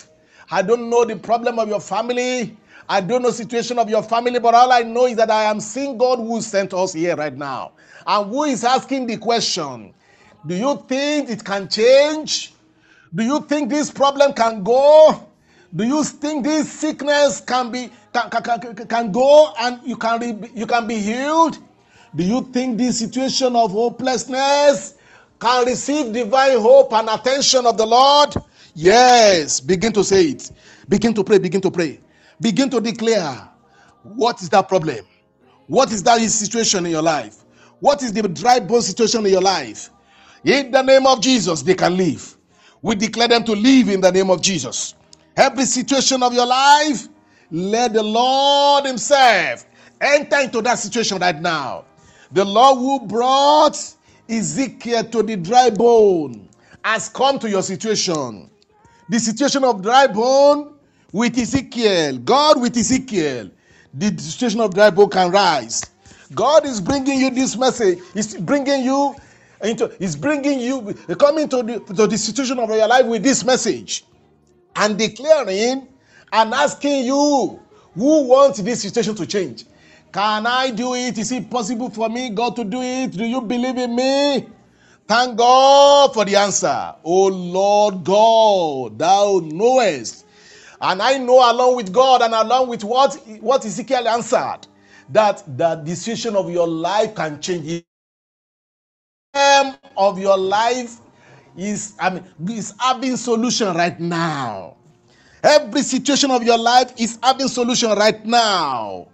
I don't know the problem of your family. I don't know situation of your family, but all I know is that I am seeing God who sent us here right now. And who is asking the question, do you think it can change? Do you think this problem can go? Do you think this sickness can be can, can, can go and you can re, you can be healed? Do you think this situation of hopelessness can receive divine hope and attention of the Lord? Yes, begin to say it. Begin to pray, begin to pray. Begin to declare what is that problem? What is that situation in your life? What is the dry bone situation in your life? In the name of Jesus, they can live. We declare them to live in the name of Jesus. Every situation of your life, let the Lord Himself enter into that situation right now. The Lord who brought Ezekiel to the dry bone has come to your situation. The situation of dry bone with Ezekiel, God with Ezekiel, the situation of dry bone can rise. God is bringing you this message. He's bringing you into is bringing you coming to the, to the situation of your life with this message. And declaring and asking you who wants this situation to change. Can i do it? Is it possible for me god to do it? Do you believe in me? Thank god for the answer. Oh lord god thou knowest and i know along with god and along with what what ezekiel answered that the decision of your life can change The of your life is I mean is having solution right now. Every situation of your life is having solution right now.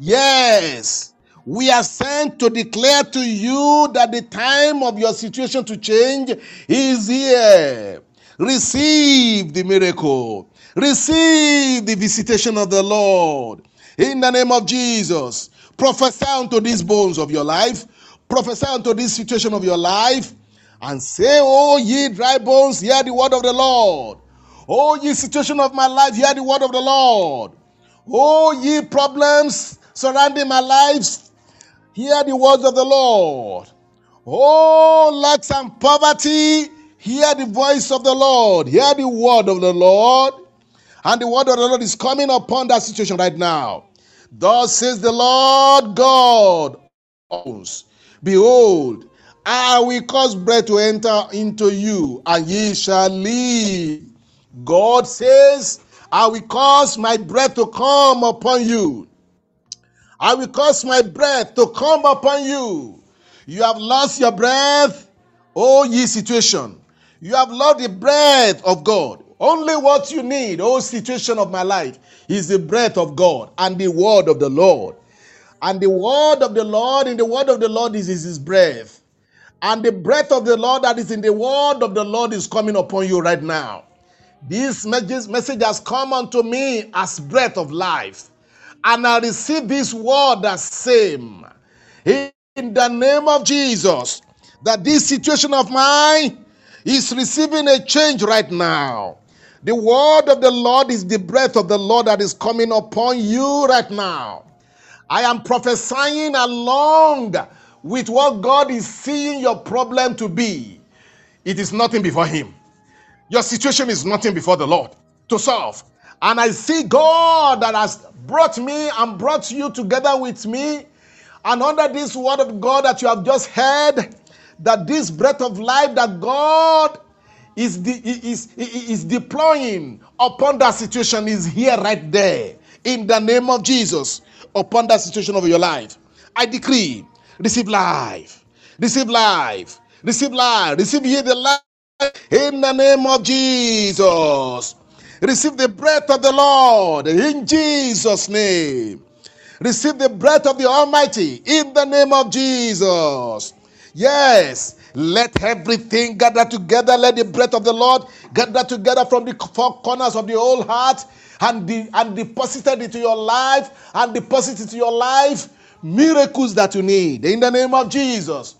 Yes. We are sent to declare to you that the time of your situation to change is here. Receive the miracle. Receive the visitation of the Lord. In the name of Jesus. Prophesy unto these bones of your life. Prophesy unto this situation of your life. And say, Oh, ye dry bones, hear the word of the Lord. Oh, ye situation of my life, hear the word of the Lord. Oh, ye problems surrounding my lives, hear the words of the Lord. Oh, lacks and poverty, hear the voice of the Lord. Hear the word of the Lord. And the word of the Lord is coming upon that situation right now. Thus says the Lord God. Behold, I will cause breath to enter into you, and ye shall live. God says, I will cause my breath to come upon you. I will cause my breath to come upon you. You have lost your breath, oh ye situation. You have lost the breath of God. Only what you need, oh situation of my life, is the breath of God and the word of the Lord. And the word of the Lord, in the word of the Lord is, is his breath. And the breath of the Lord that is in the word of the Lord is coming upon you right now. This message, has come unto me as breath of life. And I receive this word as same. In the name of Jesus, that this situation of mine is receiving a change right now. The word of the Lord is the breath of the Lord that is coming upon you right now. I am prophesying along with what God is seeing your problem to be. It is nothing before Him. Your situation is nothing before the Lord to solve. And I see God that has brought me and brought you together with me. And under this word of God that you have just heard, that this breath of life that God is, de- is, is deploying upon that situation is here right there in the name of Jesus upon that situation of your life. I decree, receive life, receive life, receive life, receive here the life in the name of Jesus. Receive the breath of the Lord in Jesus' name. Receive the breath of the Almighty in the name of Jesus. Yes, let everything gather together. Let the breath of the Lord gather together from the four corners of the whole heart and, de- and deposited into your life and deposit into your life miracles that you need in the name of Jesus.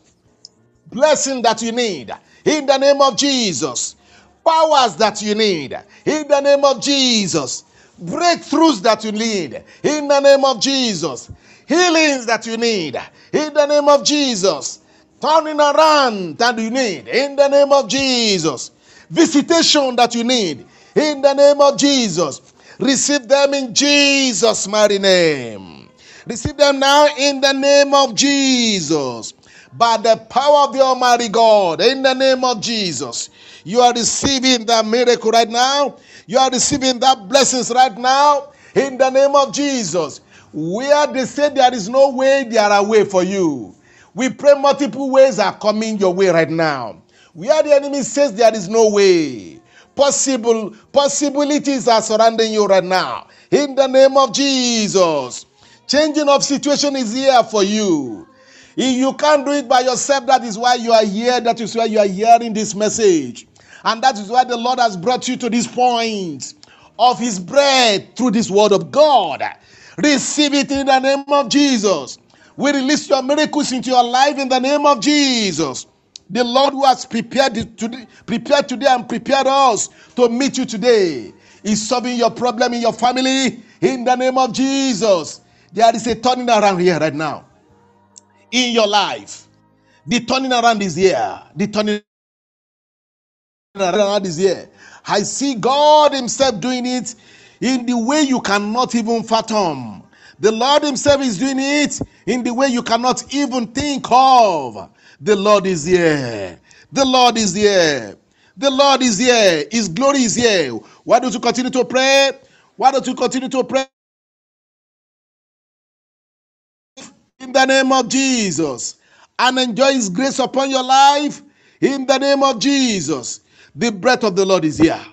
Blessing that you need in the name of Jesus. Powers that you need in the name of Jesus. Breakthroughs that you need in the name of Jesus. Healings that you need in the name of Jesus turning around that you need in the name of Jesus. Visitation that you need in the name of Jesus. Receive them in Jesus' mighty name. Receive them now in the name of Jesus. By the power of the Almighty God, in the name of Jesus, you are receiving that miracle right now. You are receiving that blessings right now in the name of Jesus. Where they say there is no way, there are a way for you. We pray multiple ways are coming your way right now. Where the enemy says there is no way, possible possibilities are surrounding you right now. In the name of Jesus, changing of situation is here for you. If you can't do it by yourself, that is why you are here. That is why you are hearing this message. And that is why the Lord has brought you to this point of His bread through this word of God. Receive it in the name of Jesus. We release your miracles into your life in the name of Jesus. The Lord who has prepared today, prepared today and prepared us to meet you today is solving your problem in your family in the name of Jesus. There is a turning around here right now in your life. The turning around is here. The turning around is here. I see God Himself doing it in the way you cannot even fathom. The Lord Himself is doing it in the way you cannot even think of. The Lord is here. The Lord is here. The Lord is here. His glory is here. Why don't you continue to pray? Why don't you continue to pray? In the name of Jesus. And enjoy His grace upon your life. In the name of Jesus. The breath of the Lord is here.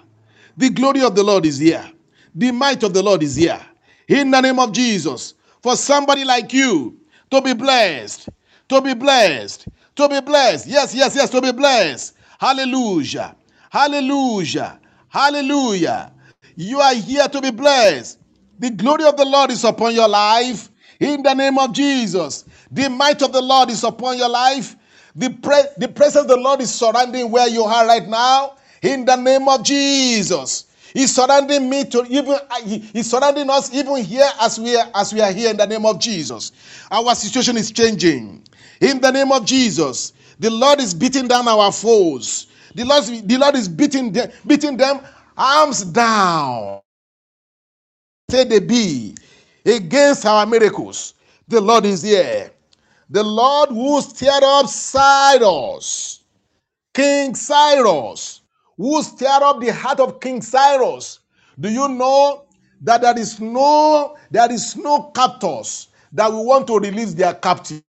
The glory of the Lord is here. The might of the Lord is here. In the name of Jesus. For somebody like you to be blessed. To be blessed. To be blessed. Yes, yes, yes, to be blessed. Hallelujah. Hallelujah. Hallelujah. You are here to be blessed. The glory of the Lord is upon your life In the name of Jesus, the might of the Lord is upon your life. The, pre- the presence of the Lord is surrounding where you are right now. In the name of Jesus. He's surrounding me to even he's surrounding us even here as we are as we are here in the name of Jesus. Our situation is changing. In the name of Jesus, the Lord is beating down our foes. The Lord, the Lord is beating them, beating them arms down. Say they be against our miracles. The Lord is here. The Lord who stirred up Cyrus, King Cyrus, who stirred up the heart of King Cyrus. Do you know that there is no there is no captors that will want to release their captive?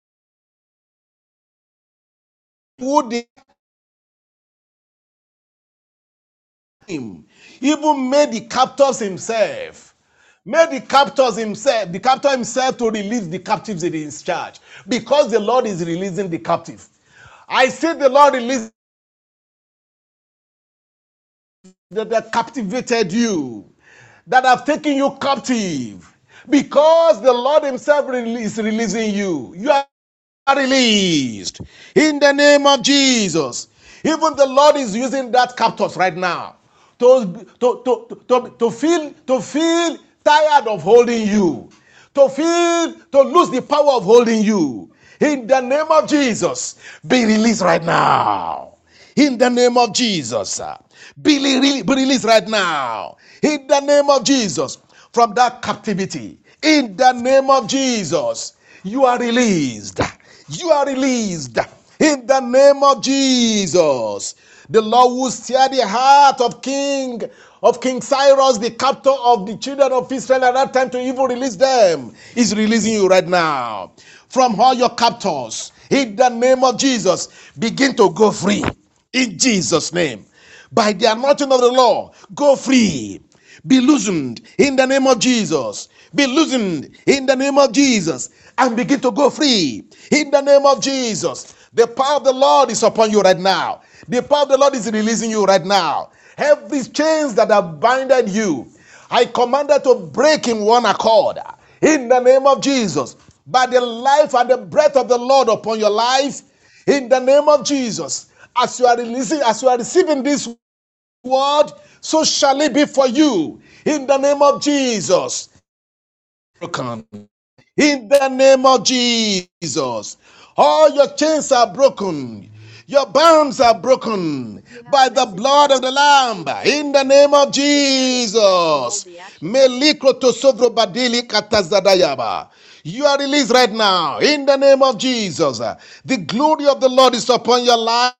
Who did him? Even made the captors himself. Made the captors himself, the captor himself to release the captives in his charge. Because the Lord is releasing the captive. I see the Lord release that have captivated you, that have taken you captive. Because the Lord Himself is releasing you. You are released in the name of Jesus. Even the Lord is using that captors right now to, to, to, to, to feel to feel tired of holding you, to feel to lose the power of holding you. In the name of Jesus, be released right now. In the name of Jesus, be, released right now. In the name of Jesus, from that captivity. In the name of Jesus, you are released. You are released. In the name of Jesus, the Lord will steer the heart of King of King Cyrus, the captor of the children of Israel at that time to even release them, is releasing you right now from all your captors. In the name of Jesus, begin to go free. In Jesus' name, by the anointing of the Lord, go free. Be loosened in the name of Jesus. Be loosened in the name of Jesus and begin to go free in the name of Jesus. The power of the Lord is upon you right now. The power of the Lord is releasing you right now. Every chains that have binded you, I command that to break in one accord in the name of Jesus. By the life and the breath of the Lord upon your life, in the name of Jesus. As you are releasing, as you are receiving this word, so shall it be for you. In the name of Jesus. Broken. In the name of Jesus. All your chains are broken. Your bonds are broken by the blood of the Lamb. In the name of Jesus. You are released right now. In the name of Jesus. The glory of the Lord is upon your life.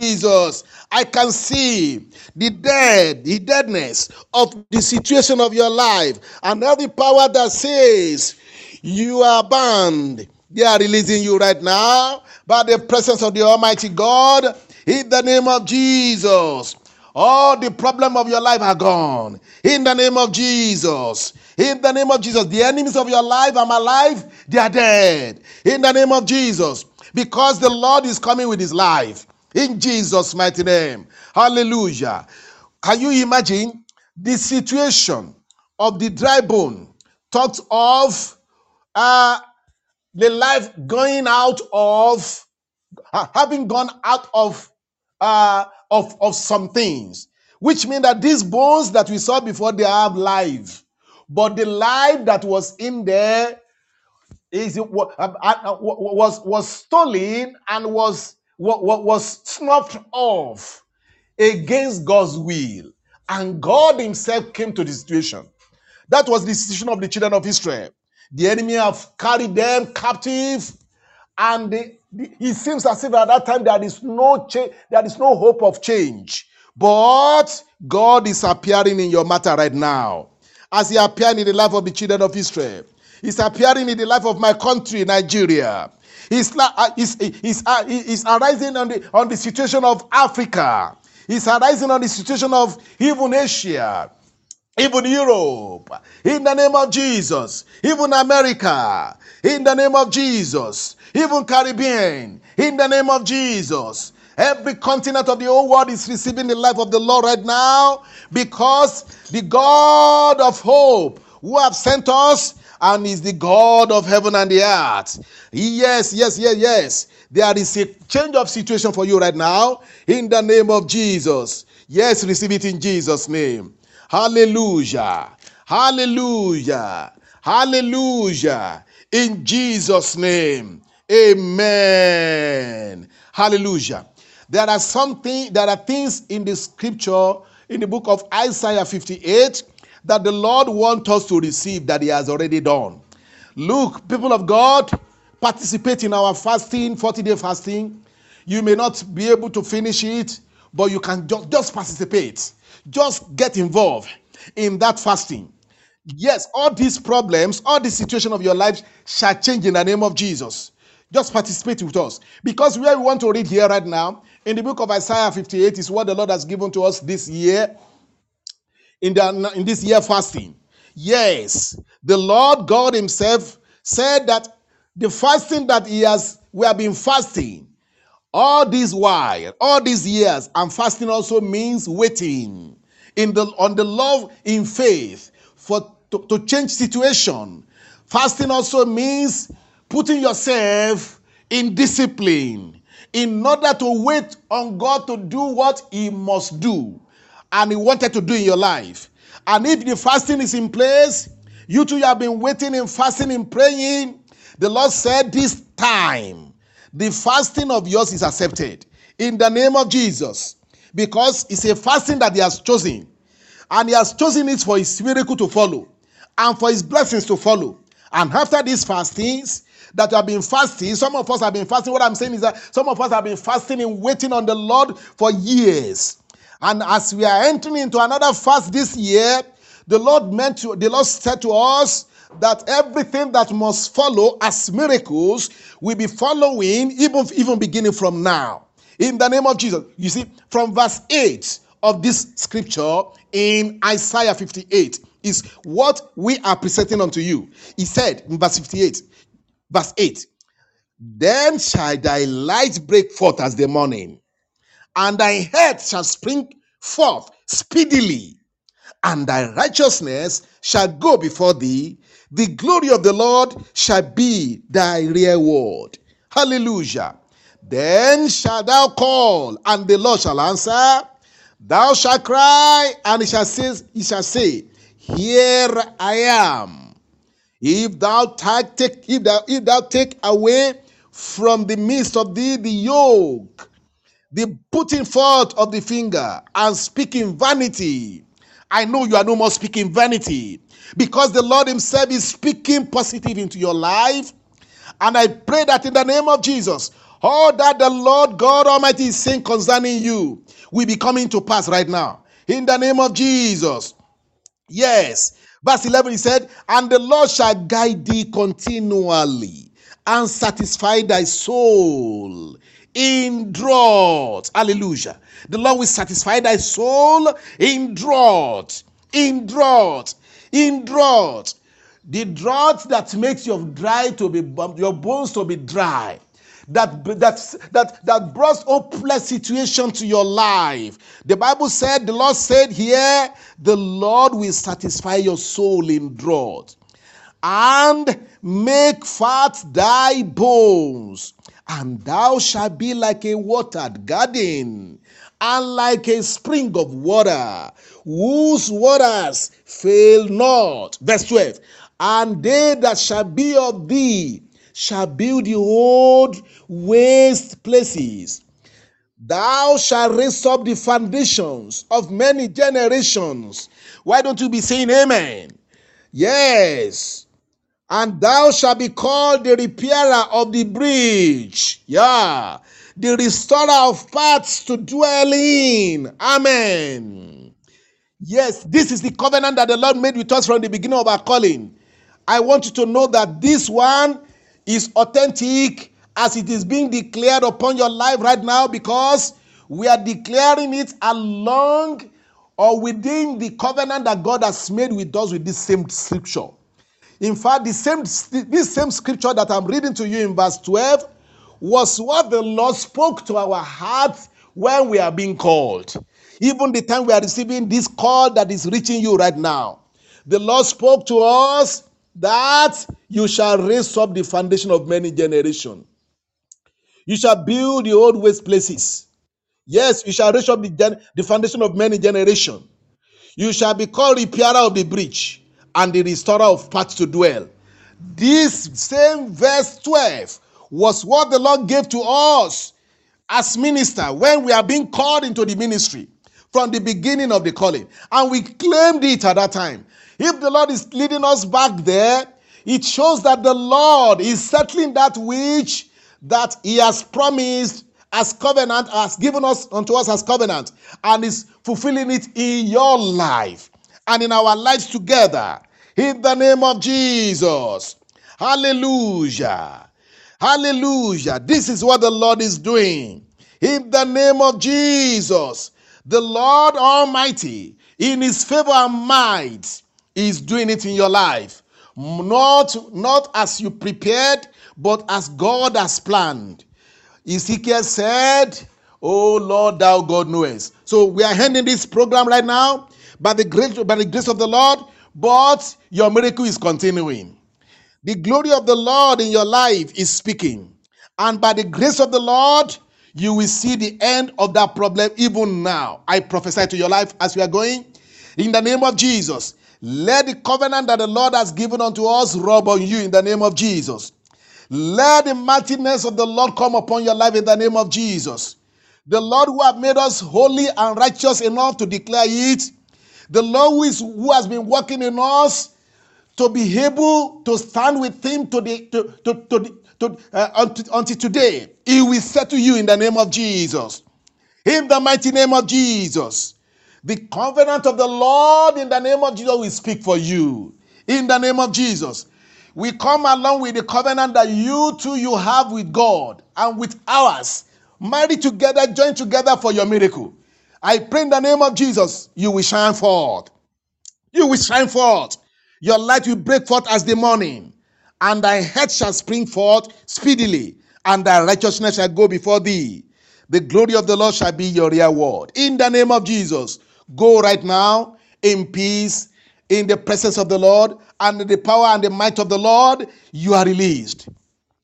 Jesus, I can see the dead, the deadness of the situation of your life, and every power that says you are bound. They are releasing you right now by the presence of the Almighty God in the name of Jesus. All the problem of your life are gone in the name of Jesus. In the name of Jesus, the enemies of your life my life, they are dead. In the name of Jesus, because the Lord is coming with his life. In Jesus' mighty name. Hallelujah. Can you imagine the situation of the dry bone? Talks of uh, the life going out of having gone out of uh, of of some things, which mean that these bones that we saw before they have life, but the life that was in there is uh, uh, was was stolen and was wa- wa- was snuffed off against God's will, and God Himself came to the situation. That was the situation of the children of Israel. The enemy have carried them captive, and they, the- it seems as if at that time there is no change, there is no hope of change. But God is appearing in your matter right now, as He appeared in the life of the children of Israel. He's appearing in the life of my country, Nigeria. Uh, uh, he's arising on the, on the situation of Africa. He's arising on the situation of even Asia even Europe, in the name of Jesus, even America, in the name of Jesus, even Caribbean, in the name of Jesus. Every continent of the whole world is receiving the life of the Lord right now because the God of hope who have sent us and is the God of heaven and the earth. Yes, yes, yes, yes. There is a change of situation for you right now in the name of Jesus. Yes, receive it in Jesus' name. Hallelujah. Hallelujah. Hallelujah. In Jesus' name. Amen. Hallelujah. There are something, there are things in the scripture, in the book of Isaiah 58, that the Lord wants us to receive that He has already done. Look, people of God, participate in our fasting, 40 day fasting. You may not be able to finish it, but you can just, just participate. Just get involved in that fasting. Yes, all these problems, all the situation of your life shall change in the name of Jesus. Just participate with us. Because where we want to read here right now, in the book of Isaiah 58, is what the Lord has given to us this year, in, the, in this year fasting. Yes, the Lord God Himself said that the fasting that He has, we have been fasting all this while, all these years, and fasting also means waiting in the on the love in faith for to, to change situation. Fasting also means putting yourself in discipline in order to wait on God to do what He must do and He wanted to do in your life. And if the fasting is in place, you two have been waiting and fasting and praying. The Lord said, This time, the fasting of yours is accepted in the name of Jesus because it's a fasting that He has chosen. And He has chosen it for His miracle to follow and for His blessings to follow. And after these fastings, that you have been fasting, some of us have been fasting. What I'm saying is that some of us have been fasting and waiting on the Lord for years. And as we are entering into another fast this year, the Lord meant to, the Lord said to us that everything that must follow as miracles will be following even, even beginning from now. In the name of Jesus. You see, from verse 8 of this scripture in Isaiah 58 is what we are presenting unto you. He said in verse 58, verse 8, Then shall thy light break forth as the morning, and thy head shall spring forth speedily, and thy righteousness shall go before thee. The glory of the Lord shall be thy reward. Hallelujah. Then shalt thou call, and the Lord shall answer. Thou shalt cry, and he shall say, he shall say, Here I am. If thou take, if thou if thou take away from the midst of thee the yoke, the putting forth of the finger and speaking vanity. I know you are no more speaking vanity because the Lord Himself is speaking positive into your life. And I pray that in the name of Jesus, all that the Lord God Almighty is saying concerning you will be coming to pass right now. In the name of Jesus. Yes. Verse 11, he said, And the Lord shall guide thee continually and satisfy thy soul in drought. Hallelujah. The Lord will satisfy thy soul in drought. In drought. In drought. The drought that makes your dry to be your bones to be dry. That that that that brought hopeless situation to your life. The Bible said, the Lord said here, the Lord will satisfy your soul in drought and make fat thy bones, and thou shalt be like a watered garden, and like a spring of water, whose waters fail not. Verse 12. And they that shall be of thee shall build the old waste places. Thou shalt raise up the foundations of many generations. Why don't you be saying amen? Yes. And thou shalt be called the repairer of the bridge. Yeah. The restorer of paths to dwell in. Amen. Yes, this is the covenant that the Lord made with us from the beginning of our calling. I want you to know that this one is authentic as it is being declared upon your life right now because we are declaring it along or within the covenant that God has made with us with this same scripture. In fact, the same this same scripture that I'm reading to you in verse 12 was what the Lord spoke to our hearts when we are being called. Even the time we are receiving this call that is reaching you right now. The Lord spoke to us that you shall raise up the foundation of many generations. You shall build the old waste places. Yes, you shall raise up the, gen- the foundation of many generations. You shall be called repairer of the breach and the restorer of paths to dwell. This same verse 12 was what the Lord gave to us as minister when we are being called into the ministry from the beginning of the calling. And we claimed it at that time. If the Lord is leading us back there, it shows that the Lord is settling that which that He has promised as covenant, has given us unto us as covenant, and is fulfilling it in your life and in our lives together. In the name of Jesus. Hallelujah. Hallelujah. This is what the Lord is doing. In the name of Jesus, the Lord Almighty, in his favor and might, is doing it in your life. Not, not as you prepared, but as God has planned. Ezekiel said, Oh Lord, thou God knowest. So we are ending this program right now by the grace, by the grace of the Lord, but your miracle is continuing. The glory of the Lord in your life is speaking. And by the grace of the Lord, you will see the end of that problem even now. I prophesy to your life as we are going. In the name of Jesus, let the covenant that the Lord has given unto us rub on you in the name of Jesus. Let the mightiness of the Lord come upon your life in the name of Jesus. The Lord who have made us holy and righteous enough to declare it. The Lord is, who has been working in us to be able to stand with him to the to to to, to uh, until, today. He will settle you in the name of Jesus. In the mighty name of Jesus. The covenant of the Lord in the name of Jesus will speak for you. In the name of Jesus. We come along with the covenant that you too you have with God and with ours. Marry together, join together for your miracle. I pray in the name of Jesus, you will shine forth. You will shine forth. Your light will break forth as the morning, and thy head shall spring forth speedily, and thy righteousness shall go before thee. The glory of the Lord shall be your reward. In the name of Jesus, go right now in peace, in the presence of the Lord, and the power and the might of the Lord. You are released.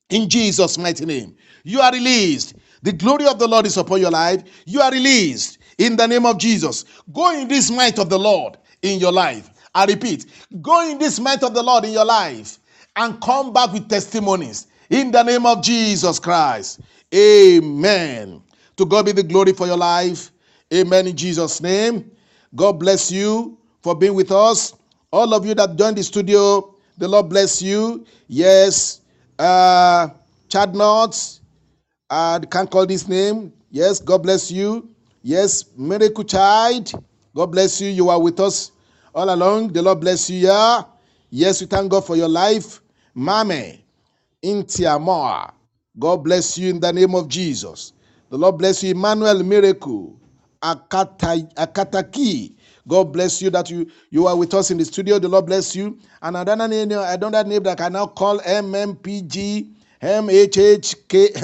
In Jesus' mighty name, you are released. The glory of the Lord is upon your life. You are released in the name of Jesus. Go in this might of the Lord in your life. I repeat, go in this might of the Lord in your life and come back with testimonies in the name of Jesus Christ. Amen. To God be the glory for your life. Amen. In Jesus' name. God bless you for being with us. All of you that joined the studio, the Lord bless you. Yes. Uh, Chad Knots, I can't call this name. Yes, God bless you. Yes, Miracle Child, God bless you. You are with us all along. The Lord bless you. Yeah. Yes, we thank God for your life. Mame, Intiamoa, God bless you in the name of Jesus. The Lord bless you. Emmanuel Miracle, Akata, Akataki. God bless you that you, you are with us in the studio. The Lord bless you. And I don't name, that I can now call MMPG, MHHK,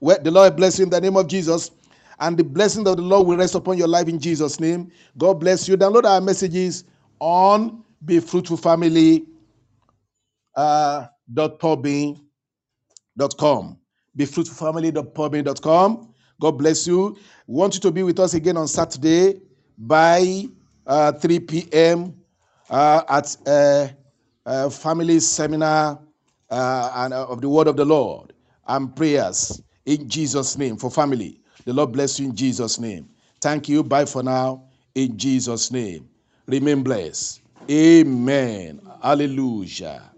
Well, the Lord bless you in the name of Jesus. And the blessing of the Lord will rest upon your life in Jesus' name. God bless you. Download our messages on Be Fruitful uh, dot podbean dot com. God bless you. We want you to be with us again on Saturday by uh, 3 p.m. Uh, at uh, uh, family seminar uh, and, of the word of the Lord and prayers in Jesus' name for family. The Lord bless you in Jesus' name. Thank you. Bye for now. In Jesus' name. Remain blessed. Amen. Hallelujah.